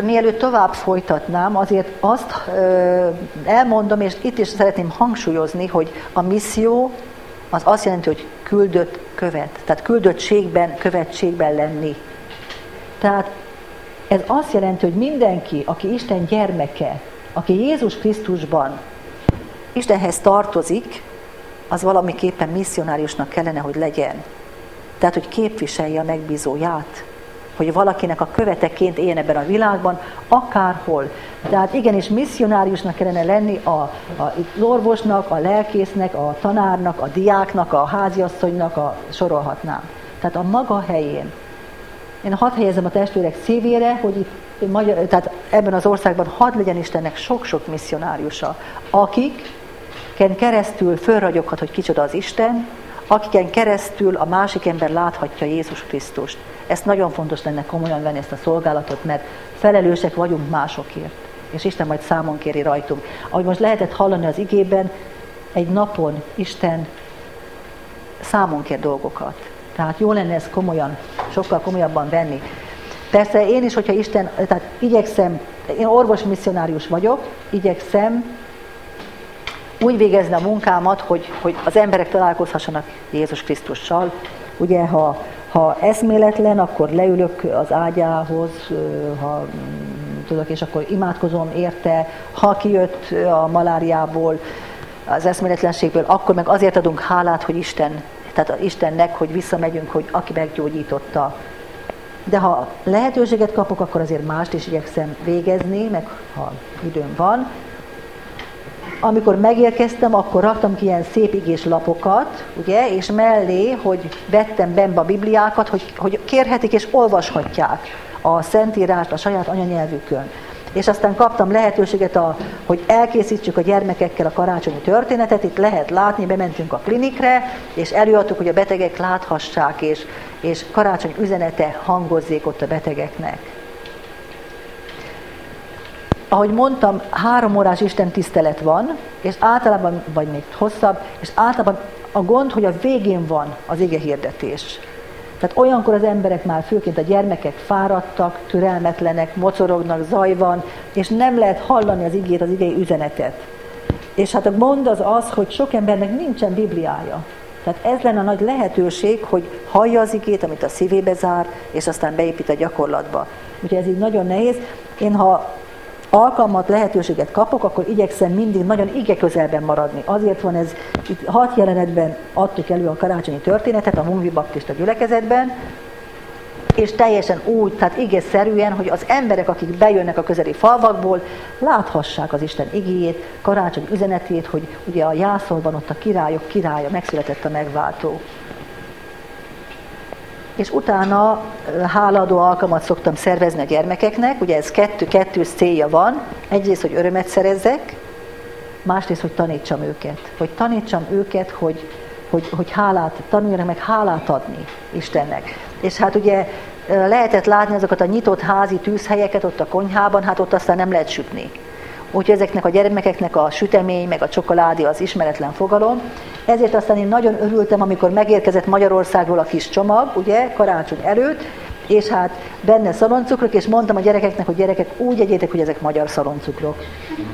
mielőtt tovább folytatnám, azért azt elmondom, és itt is szeretném hangsúlyozni, hogy a misszió az azt jelenti, hogy küldött követ. Tehát küldöttségben, követségben lenni. Tehát ez azt jelenti, hogy mindenki, aki Isten gyermeke, aki Jézus Krisztusban Istenhez tartozik, az valamiképpen misszionáriusnak kellene, hogy legyen. Tehát, hogy képviselje a megbízóját hogy valakinek a követeként éljen ebben a világban, akárhol. Tehát igenis misszionáriusnak kellene lenni a, a orvosnak, a lelkésznek, a tanárnak, a diáknak, a háziasszonynak, a sorolhatnám. Tehát a maga helyén. Én hadd helyezem a testvérek szívére, hogy itt magyar, tehát ebben az országban hadd legyen Istennek sok-sok misszionáriusa, akiken keresztül fölragyoghat, hogy kicsoda az Isten, akiken keresztül a másik ember láthatja Jézus Krisztust. Ezt nagyon fontos lenne komolyan venni ezt a szolgálatot, mert felelősek vagyunk másokért. És Isten majd számon kéri rajtunk. Ahogy most lehetett hallani az igében, egy napon Isten számon kér dolgokat. Tehát jó lenne ezt komolyan, sokkal komolyabban venni. Persze én is, hogyha Isten, tehát igyekszem, én orvos misszionárius vagyok, igyekszem úgy végezni a munkámat, hogy, hogy az emberek találkozhassanak Jézus Krisztussal. Ugye, ha, ha eszméletlen, akkor leülök az ágyához, ha mm, tudok, és akkor imádkozom érte. Ha kijött a maláriából, az eszméletlenségből, akkor meg azért adunk hálát, hogy Isten, tehát Istennek, hogy visszamegyünk, hogy aki meggyógyította. De ha lehetőséget kapok, akkor azért mást is igyekszem végezni, meg ha időm van, amikor megérkeztem, akkor raktam ki ilyen szép igés lapokat, ugye, és mellé, hogy vettem benne a bibliákat, hogy, hogy kérhetik és olvashatják a Szentírást a saját anyanyelvükön. És aztán kaptam lehetőséget, a, hogy elkészítsük a gyermekekkel a karácsonyi történetet. Itt lehet látni, bementünk a klinikre, és előadtuk, hogy a betegek láthassák, és, és karácsony üzenete hangozzék ott a betegeknek ahogy mondtam, három órás Isten tisztelet van, és általában, vagy még hosszabb, és általában a gond, hogy a végén van az ige hirdetés. Tehát olyankor az emberek már, főként a gyermekek fáradtak, türelmetlenek, mocorognak, zaj van, és nem lehet hallani az igét, az igei üzenetet. És hát a gond az az, hogy sok embernek nincsen Bibliája. Tehát ez lenne a nagy lehetőség, hogy hallja az igét, amit a szívébe zár, és aztán beépít a gyakorlatba. Úgyhogy ez így nagyon nehéz. Én ha alkalmat, lehetőséget kapok, akkor igyekszem mindig nagyon ige közelben maradni. Azért van ez, itt hat jelenetben adtuk elő a karácsonyi történetet a Mungvi Baptista gyülekezetben, és teljesen úgy, tehát igészerűen, hogy az emberek, akik bejönnek a közeli falvakból, láthassák az Isten igéjét, karácsony üzenetét, hogy ugye a jászolban ott a királyok királya, megszületett a megváltó és utána háladó alkalmat szoktam szervezni a gyermekeknek, ugye ez kettő, kettős célja van, egyrészt, hogy örömet szerezzek, másrészt, hogy tanítsam őket. Hogy tanítsam őket, hogy, hogy, hogy hálát, tanuljanak meg hálát adni Istennek. És hát ugye lehetett látni azokat a nyitott házi tűzhelyeket ott a konyhában, hát ott aztán nem lehet sütni. Úgyhogy ezeknek a gyermekeknek a sütemény, meg a csokoládé az ismeretlen fogalom. Ezért aztán én nagyon örültem, amikor megérkezett Magyarországról a kis csomag, ugye, karácsony előtt, és hát benne szaloncukrok, és mondtam a gyerekeknek, hogy gyerekek úgy egyétek, hogy ezek magyar szaloncukrok.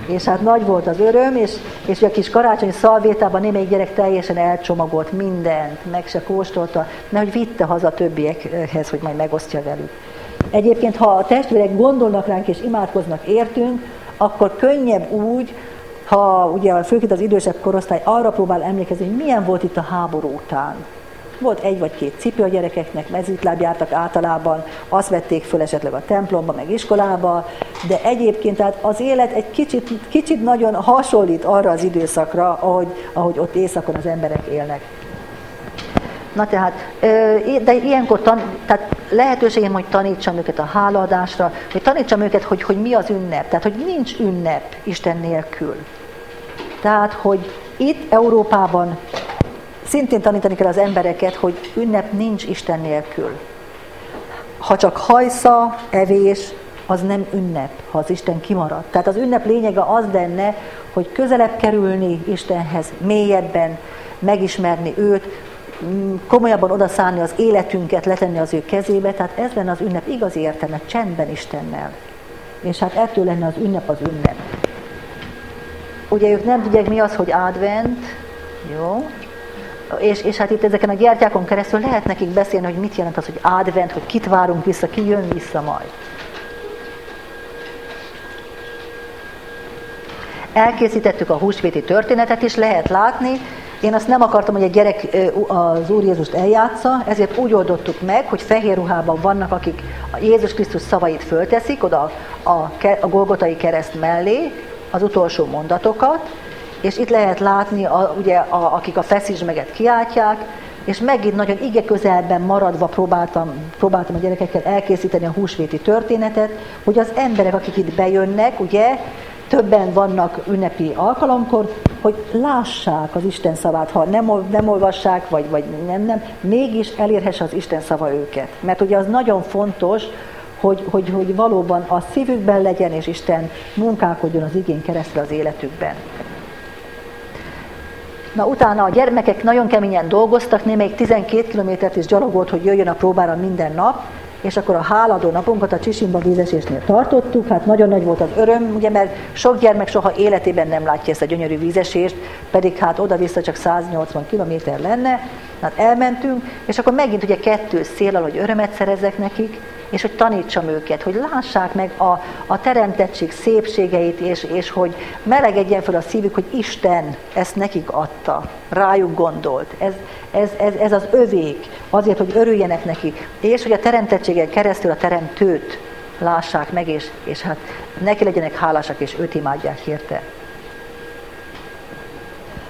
És hát nagy volt az öröm, és, és a kis karácsony szalvétában némelyik gyerek teljesen elcsomagolt mindent, meg se kóstolta, mert hogy vitte haza a többiekhez, hogy majd megosztja velük. Egyébként, ha a testvérek gondolnak ránk és imádkoznak értünk, akkor könnyebb úgy, ha ugye főként az idősebb korosztály arra próbál emlékezni, hogy milyen volt itt a háború után. Volt egy vagy két cipő a gyerekeknek, mezítláb jártak általában, azt vették föl esetleg a templomba, meg iskolába, de egyébként tehát az élet egy kicsit, kicsit nagyon hasonlít arra az időszakra, ahogy, ahogy ott éjszakon az emberek élnek. Na tehát, de ilyenkor tan, tehát lehetőségem, hogy tanítsam őket a hálaadásra, hogy tanítsam őket, hogy, hogy mi az ünnep. Tehát, hogy nincs ünnep Isten nélkül. Tehát, hogy itt Európában szintén tanítani kell az embereket, hogy ünnep nincs Isten nélkül. Ha csak hajsza, evés, az nem ünnep, ha az Isten kimarad. Tehát az ünnep lényege az lenne, hogy közelebb kerülni Istenhez, mélyebben, megismerni őt, komolyabban odaszállni az életünket, letenni az ő kezébe, tehát ez lenne az ünnep igazi értelme, csendben Istennel. És hát ettől lenne az ünnep az ünnep. Ugye ők nem tudják, mi az, hogy advent, jó? És, és hát itt ezeken a gyertyákon keresztül lehet nekik beszélni, hogy mit jelent az, hogy advent, hogy kit várunk vissza, ki jön vissza majd. Elkészítettük a húsvéti történetet is, lehet látni, én azt nem akartam, hogy egy gyerek az Úr Jézust eljátsza, ezért úgy oldottuk meg, hogy fehér ruhában vannak, akik a Jézus Krisztus szavait fölteszik oda a, a Golgotai kereszt mellé, az utolsó mondatokat, és itt lehet látni, a, ugye, a, akik a feszizsmeget kiáltják, és megint nagyon ige közelben maradva próbáltam, próbáltam a gyerekekkel elkészíteni a húsvéti történetet, hogy az emberek, akik itt bejönnek, ugye, többen vannak ünnepi alkalomkor, hogy lássák az Isten szavát, ha nem, nem olvassák, vagy, vagy nem, nem, mégis elérhesse az Isten szava őket. Mert ugye az nagyon fontos, hogy, hogy, hogy valóban a szívükben legyen, és Isten munkálkodjon az igény keresztül az életükben. Na utána a gyermekek nagyon keményen dolgoztak, némelyik 12 kilométert is gyalogolt, hogy jöjjön a próbára minden nap, és akkor a háladó napunkat a Csisimba vízesésnél tartottuk, hát nagyon nagy volt az öröm, ugye, mert sok gyermek soha életében nem látja ezt a gyönyörű vízesést, pedig hát oda-vissza csak 180 kilométer lenne, hát elmentünk, és akkor megint ugye kettő szél, hogy örömet szerezek nekik, és hogy tanítsam őket, hogy lássák meg a, a teremtettség szépségeit, és, és hogy melegedjen fel a szívük, hogy Isten ezt nekik adta, rájuk gondolt. Ez, ez, ez, ez az övék, azért, hogy örüljenek neki, és hogy a teremtettségen keresztül a teremtőt lássák meg, és, és hát neki legyenek hálásak, és őt imádják érte.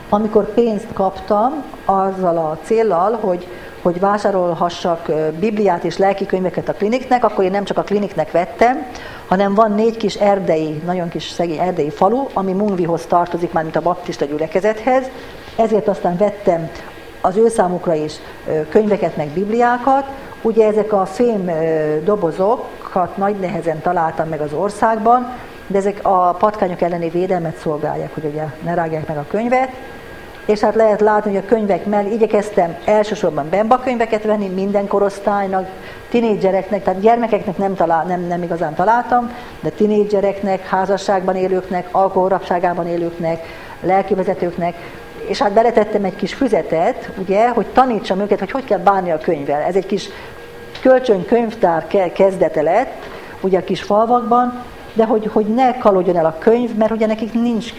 Amikor pénzt kaptam, azzal a céllal, hogy, hogy vásárolhassak Bibliát és lelki könyveket a kliniknek, akkor én nem csak a kliniknek vettem, hanem van négy kis erdei, nagyon kis szegény erdei falu, ami Mungvihoz tartozik, már mint a baptista gyülekezethez, ezért aztán vettem az ő számukra is könyveket, meg bibliákat. Ugye ezek a fém dobozokat nagy nehezen találtam meg az országban, de ezek a patkányok elleni védelmet szolgálják, hogy ugye ne rágják meg a könyvet. És hát lehet látni, hogy a könyvek mellé igyekeztem elsősorban Bemba könyveket venni minden korosztálynak, tinédzsereknek, tehát gyermekeknek nem, talál, nem, nem igazán találtam, de tinédzsereknek, házasságban élőknek, alkoholrapságában élőknek, lelkivezetőknek, és hát beletettem egy kis füzetet, ugye, hogy tanítsam őket, hogy hogy kell bánni a könyvvel. Ez egy kis kölcsönkönyvtár kezdete lett, ugye a kis falvakban, de hogy, hogy ne kalodjon el a könyv, mert ugye nekik nincs,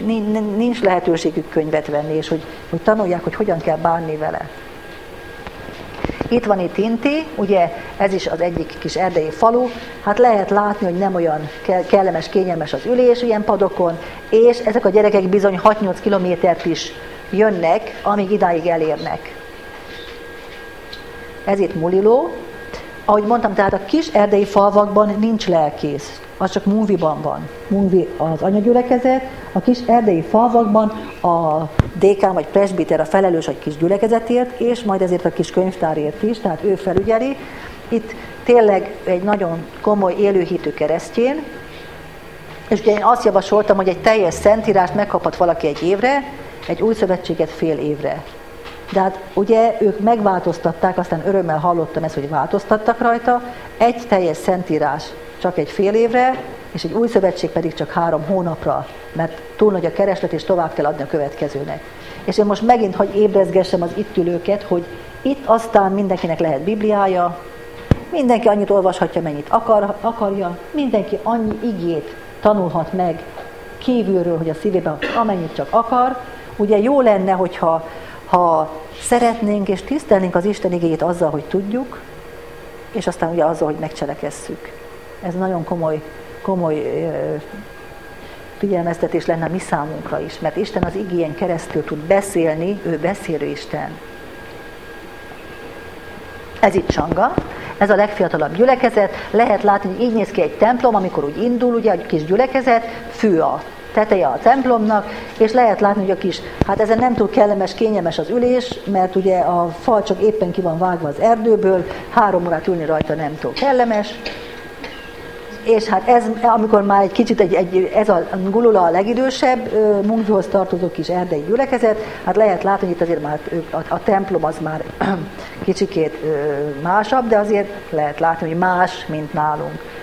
nincs, lehetőségük könyvet venni, és hogy, hogy tanulják, hogy hogyan kell bánni vele. Itt van itt Inti, ugye ez is az egyik kis erdei falu, hát lehet látni, hogy nem olyan kellemes, kényelmes az ülés ilyen padokon, és ezek a gyerekek bizony 6-8 kilométert is jönnek, amíg idáig elérnek. Ez itt Muliló. Ahogy mondtam, tehát a kis erdei falvakban nincs lelkész, az csak Munviban van. Munvi az anyagyülekezet, a kis erdei falvakban a dékán vagy presbiter a felelős egy kis gyülekezetért, és majd ezért a kis könyvtárért is, tehát ő felügyeli. Itt tényleg egy nagyon komoly élőhitű keresztjén, és ugye én azt javasoltam, hogy egy teljes szentírást megkaphat valaki egy évre, egy új szövetséget fél évre. De hát ugye ők megváltoztatták, aztán örömmel hallottam ezt, hogy változtattak rajta, egy teljes szentírás csak egy fél évre, és egy új szövetség pedig csak három hónapra, mert túl nagy a kereslet, és tovább kell adni a következőnek. És én most megint, hogy ébrezgessem az itt ülőket, hogy itt aztán mindenkinek lehet Bibliája, mindenki annyit olvashatja, mennyit akar, akarja, mindenki annyi igét tanulhat meg kívülről, hogy a szívében amennyit csak akar, Ugye jó lenne, hogyha ha szeretnénk és tisztelnénk az Isten igényét azzal, hogy tudjuk, és aztán ugye azzal, hogy megcselekesszük. Ez nagyon komoly, komoly figyelmeztetés lenne mi számunkra is, mert Isten az igényen keresztül tud beszélni, ő beszélő Isten. Ez itt Sanga, ez a legfiatalabb gyülekezet. Lehet látni, hogy így néz ki egy templom, amikor úgy indul, ugye egy kis gyülekezet, fű a teteje a templomnak, és lehet látni, hogy a kis, hát ezen nem túl kellemes, kényelmes az ülés, mert ugye a fal csak éppen ki van vágva az erdőből, három órát ülni rajta nem túl kellemes, és hát ez, amikor már egy kicsit egy, egy, ez a Gulula a legidősebb, Mungvihoz tartozó kis erdei gyülekezet, hát lehet látni, hogy itt azért már a, a templom az már kicsikét másabb, de azért lehet látni, hogy más, mint nálunk.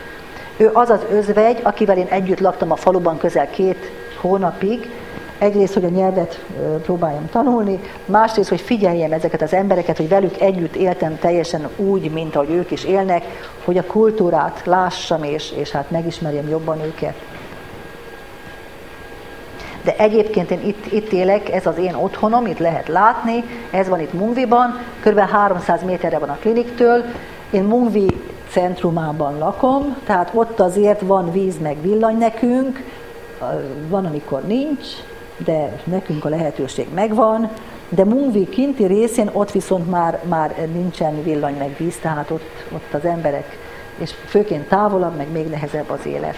Ő az az özvegy, akivel én együtt laktam a faluban közel két hónapig, egyrészt, hogy a nyelvet próbáljam tanulni, másrészt, hogy figyeljem ezeket az embereket, hogy velük együtt éltem teljesen úgy, mint ahogy ők is élnek, hogy a kultúrát lássam, és, és hát megismerjem jobban őket. De egyébként én itt, itt élek, ez az én otthonom, itt lehet látni, ez van itt Mungviban, kb. 300 méterre van a kliniktől, én Mungvi centrumában lakom, tehát ott azért van víz meg villany nekünk, van, amikor nincs, de nekünk a lehetőség megvan, de Mungvi kinti részén ott viszont már, már nincsen villany meg víz, tehát ott, ott az emberek, és főként távolabb, meg még nehezebb az élet.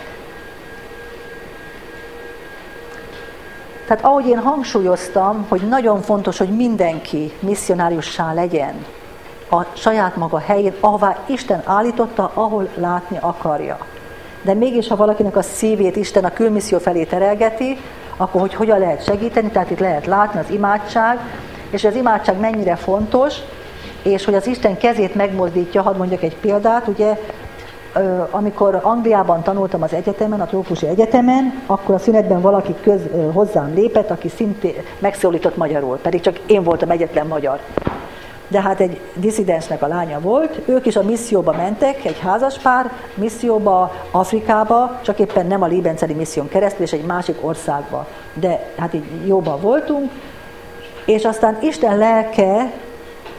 Tehát ahogy én hangsúlyoztam, hogy nagyon fontos, hogy mindenki misszionáriussá legyen a saját maga helyén, ahová Isten állította, ahol látni akarja. De mégis, ha valakinek a szívét Isten a külmisszió felé terelgeti, akkor hogy hogyan lehet segíteni, tehát itt lehet látni az imádság, és az imádság mennyire fontos, és hogy az Isten kezét megmozdítja, hadd mondjak egy példát, ugye amikor Angliában tanultam az egyetemen, a trópusi egyetemen, akkor a szünetben valaki köz, hozzám lépett, aki szintén megszólított magyarul, pedig csak én voltam egyetlen magyar de hát egy diszidensnek a lánya volt, ők is a misszióba mentek, egy házaspár misszióba, Afrikába, csak éppen nem a Libenceli misszión keresztül, és egy másik országba. De hát így jóban voltunk, és aztán Isten lelke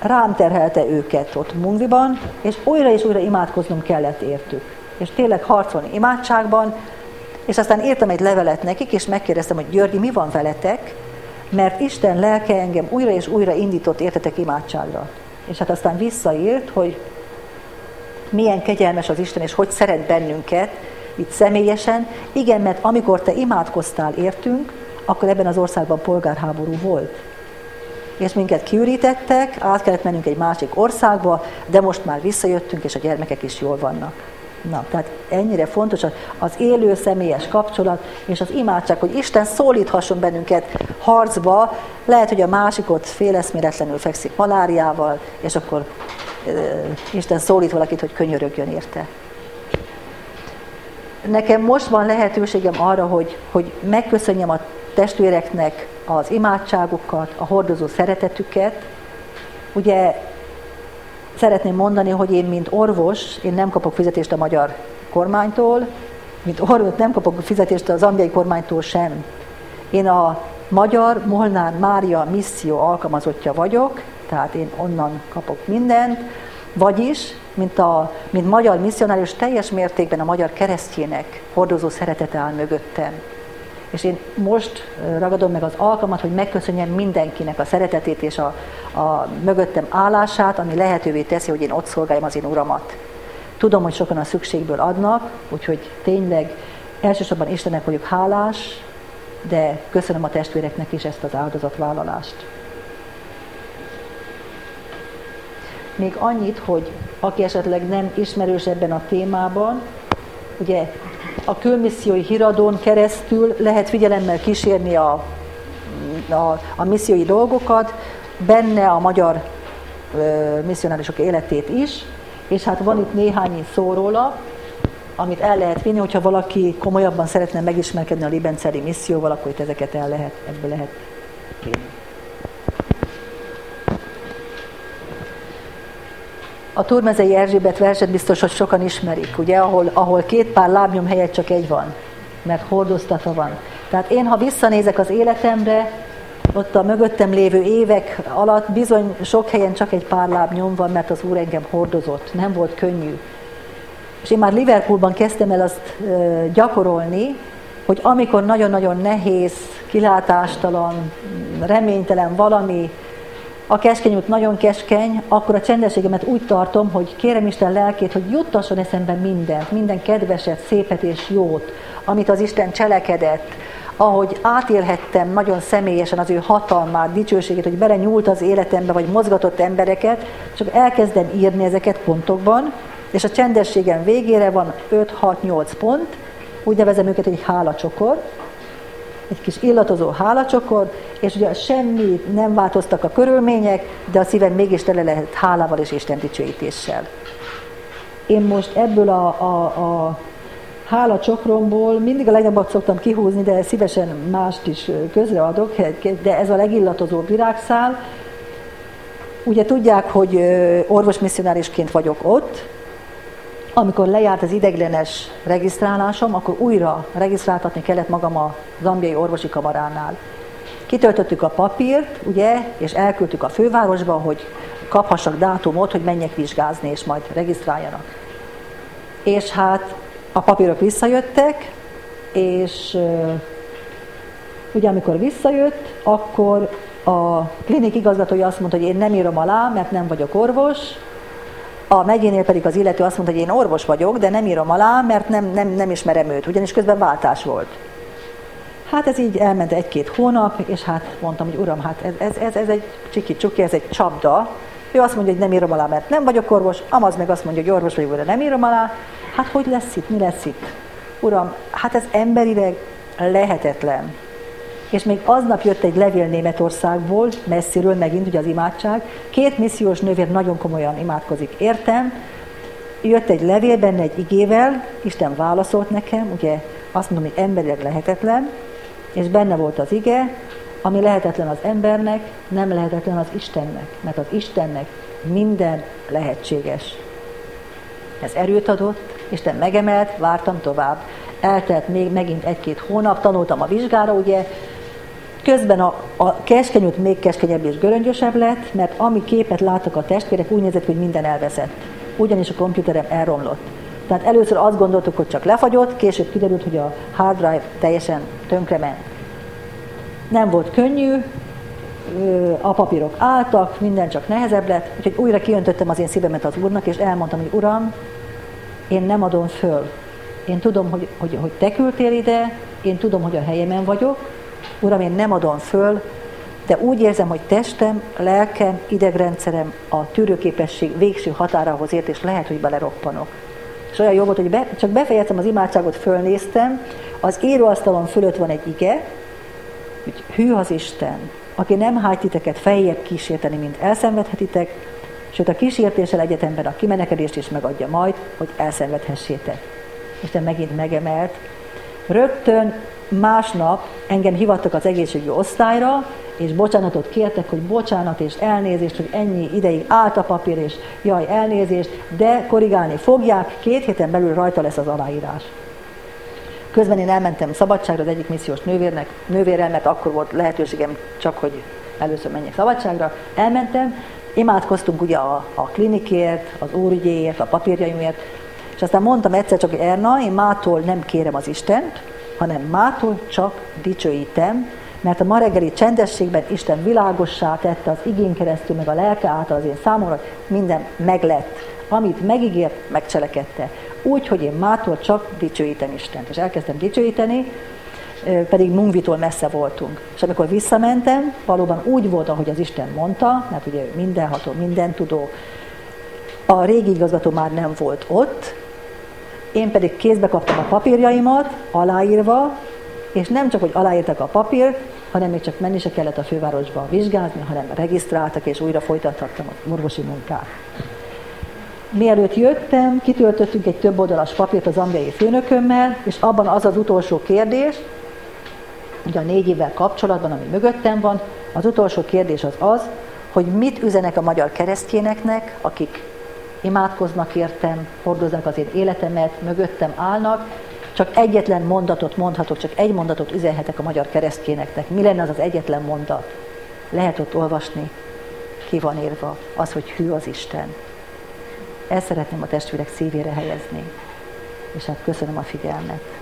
rám terhelte őket ott Mungviban, és újra és újra imádkoznom kellett értük. És tényleg harcolni imádságban, és aztán írtam egy levelet nekik, és megkérdeztem, hogy Györgyi, mi van veletek? Mert Isten lelke engem újra és újra indított értetek imádságra. És hát aztán visszaírt, hogy milyen kegyelmes az Isten, és hogy szeret bennünket, itt személyesen. Igen, mert amikor te imádkoztál értünk, akkor ebben az országban polgárháború volt. És minket kiürítettek, át kellett mennünk egy másik országba, de most már visszajöttünk, és a gyermekek is jól vannak. Na, tehát ennyire fontos az élő személyes kapcsolat, és az imádság, hogy Isten szólíthasson bennünket harcba, lehet, hogy a másik ott féleszméletlenül fekszik maláriával, és akkor e, Isten szólít valakit, hogy könyörögjön érte. Nekem most van lehetőségem arra, hogy, hogy megköszönjem a testvéreknek az imádságukat, a hordozó szeretetüket. Ugye szeretném mondani, hogy én, mint orvos, én nem kapok fizetést a magyar kormánytól, mint orvos nem kapok fizetést az angliai kormánytól sem. Én a magyar Molnár Mária misszió alkalmazottja vagyok, tehát én onnan kapok mindent, vagyis, mint, a, mint magyar misszionárius teljes mértékben a magyar keresztjének hordozó szeretete áll mögöttem. És én most ragadom meg az alkalmat, hogy megköszönjem mindenkinek a szeretetét és a, a mögöttem állását, ami lehetővé teszi, hogy én ott szolgáljam az én uramat. Tudom, hogy sokan a szükségből adnak, úgyhogy tényleg elsősorban Istennek vagyok hálás, de köszönöm a testvéreknek is ezt az áldozatvállalást. Még annyit, hogy aki esetleg nem ismerős ebben a témában, ugye a külmissziói híradón keresztül lehet figyelemmel kísérni a, a, a missziói dolgokat, benne a magyar ö, misszionárisok életét is, és hát van itt néhány szóróla, amit el lehet vinni, hogyha valaki komolyabban szeretne megismerkedni a Libenceli misszióval, akkor itt ezeket el lehet, ebből lehet vinni. A Turmezei Erzsébet verset biztos, hogy sokan ismerik, ugye, ahol, ahol két pár lábnyom helyett csak egy van, mert hordoztatva van. Tehát én, ha visszanézek az életemre, ott a mögöttem lévő évek alatt bizony sok helyen csak egy pár láb van, mert az Úr engem hordozott. Nem volt könnyű. És én már Liverpoolban kezdtem el azt gyakorolni, hogy amikor nagyon-nagyon nehéz, kilátástalan, reménytelen valami, a keskeny út nagyon keskeny, akkor a csendességemet úgy tartom, hogy kérem Isten lelkét, hogy juttasson eszembe mindent, minden kedveset, szépet és jót, amit az Isten cselekedett, ahogy átélhettem nagyon személyesen az ő hatalmát, dicsőségét, hogy bele nyúlt az életembe, vagy mozgatott embereket, csak elkezdem írni ezeket pontokban, és a csendességem végére van 5-6-8 pont, úgy nevezem őket egy hálacsokor, egy kis illatozó hálacsokor, és ugye semmi nem változtak a körülmények, de a szívem mégis tele lehet hálával és Isten dicsőítéssel. Én most ebből a, a, a hála csokromból mindig a legjobbat szoktam kihúzni, de szívesen mást is közreadok, de ez a legillatozó virágszál. Ugye tudják, hogy orvosmisszionárisként vagyok ott, amikor lejárt az ideglenes regisztrálásom, akkor újra regisztráltatni kellett magam a zambiai orvosi kamaránál. Kitöltöttük a papírt, ugye, és elküldtük a fővárosba, hogy kaphassak dátumot, hogy menjek vizsgázni, és majd regisztráljanak. És hát a papírok visszajöttek, és ugye amikor visszajött, akkor a klinik igazgatója azt mondta, hogy én nem írom alá, mert nem vagyok orvos, a megyénél pedig az illető azt mondta, hogy én orvos vagyok, de nem írom alá, mert nem, nem, nem ismerem őt, ugyanis közben váltás volt. Hát ez így elment egy-két hónap, és hát mondtam, hogy uram, hát ez, ez, ez, egy csiki csuki, ez egy csapda. Ő azt mondja, hogy nem írom alá, mert nem vagyok orvos, Amaz meg azt mondja, hogy orvos vagyok, de nem írom alá. Hát hogy lesz itt, mi lesz itt? Uram, hát ez emberileg lehetetlen. És még aznap jött egy levél Németországból, messziről megint ugye az imádság. Két missziós nővér nagyon komolyan imádkozik. Értem, jött egy levél benne egy igével, Isten válaszolt nekem, ugye azt mondom, hogy emberileg lehetetlen, és benne volt az ige, ami lehetetlen az embernek, nem lehetetlen az Istennek, mert az Istennek minden lehetséges. Ez erőt adott, Isten megemelt, vártam tovább. Eltelt még megint egy-két hónap, tanultam a vizsgára, ugye, Közben a, a keskenyút még keskenyebb és göröngyösebb lett, mert ami képet láttak a testvérek, úgy nézett, hogy minden elveszett. Ugyanis a komputerem elromlott. Tehát először azt gondoltuk, hogy csak lefagyott, később kiderült, hogy a hard drive teljesen tönkrement. Nem volt könnyű, a papírok álltak, minden csak nehezebb lett, úgyhogy újra kiöntöttem az én szívemet az Úrnak, és elmondtam, hogy Uram, én nem adom föl. Én tudom, hogy, hogy, hogy te küldtél ide, én tudom, hogy a helyemen vagyok, Uram, én nem adom föl, de úgy érzem, hogy testem, lelkem, idegrendszerem a tűrőképesség végső határához ért, és lehet, hogy beleroppanok. És olyan jó volt, hogy be, csak befejeztem az imádságot, fölnéztem, az íróasztalon fölött van egy ige, hogy hű az Isten, aki nem hájt titeket feljebb kísérteni, mint elszenvedhetitek, sőt a kísértéssel egyetemben a kimenekedést is megadja majd, hogy elszenvedhessétek. Isten megint megemelt. Rögtön másnap engem hivattak az egészségügyi osztályra, és bocsánatot kértek, hogy bocsánat és elnézést, hogy ennyi ideig állt a papír, és jaj, elnézést, de korrigálni fogják, két héten belül rajta lesz az aláírás. Közben én elmentem szabadságra az egyik missziós nővérnek, nővérrel, mert akkor volt lehetőségem csak, hogy először menjek szabadságra. Elmentem, imádkoztunk ugye a, a klinikért, az úrügyéért, a papírjaimért, és aztán mondtam egyszer csak, hogy Erna, én mától nem kérem az Istent, hanem mától csak dicsőítem, mert a ma reggeli csendességben Isten világossá tette az igén keresztül, meg a lelke által az én számomra, minden meglett. Amit megígért, megcselekedte. Úgy, hogy én mától csak dicsőítem Istent. És elkezdtem dicsőíteni, pedig Mungvitól messze voltunk. És amikor visszamentem, valóban úgy volt, ahogy az Isten mondta, mert ugye mindenható, minden tudó. A régi igazgató már nem volt ott, én pedig kézbe kaptam a papírjaimat, aláírva, és nem csak, hogy aláírtak a papírt, hanem még csak menni se kellett a fővárosba vizsgázni, hanem regisztráltak, és újra folytathattam az orvosi munkát. Mielőtt jöttem, kitöltöttünk egy több oldalas papírt az ambiai főnökömmel, és abban az az utolsó kérdés, ugye a négy évvel kapcsolatban, ami mögöttem van, az utolsó kérdés az az, hogy mit üzenek a magyar keresztjéneknek, akik imádkoznak értem, hordozzák az én életemet, mögöttem állnak, csak egyetlen mondatot mondhatok, csak egy mondatot üzenhetek a magyar keresztjéneknek. Mi lenne az az egyetlen mondat? lehet ott olvasni, ki van írva, az, hogy hű az Isten. Ezt szeretném a testvérek szívére helyezni. És hát köszönöm a figyelmet.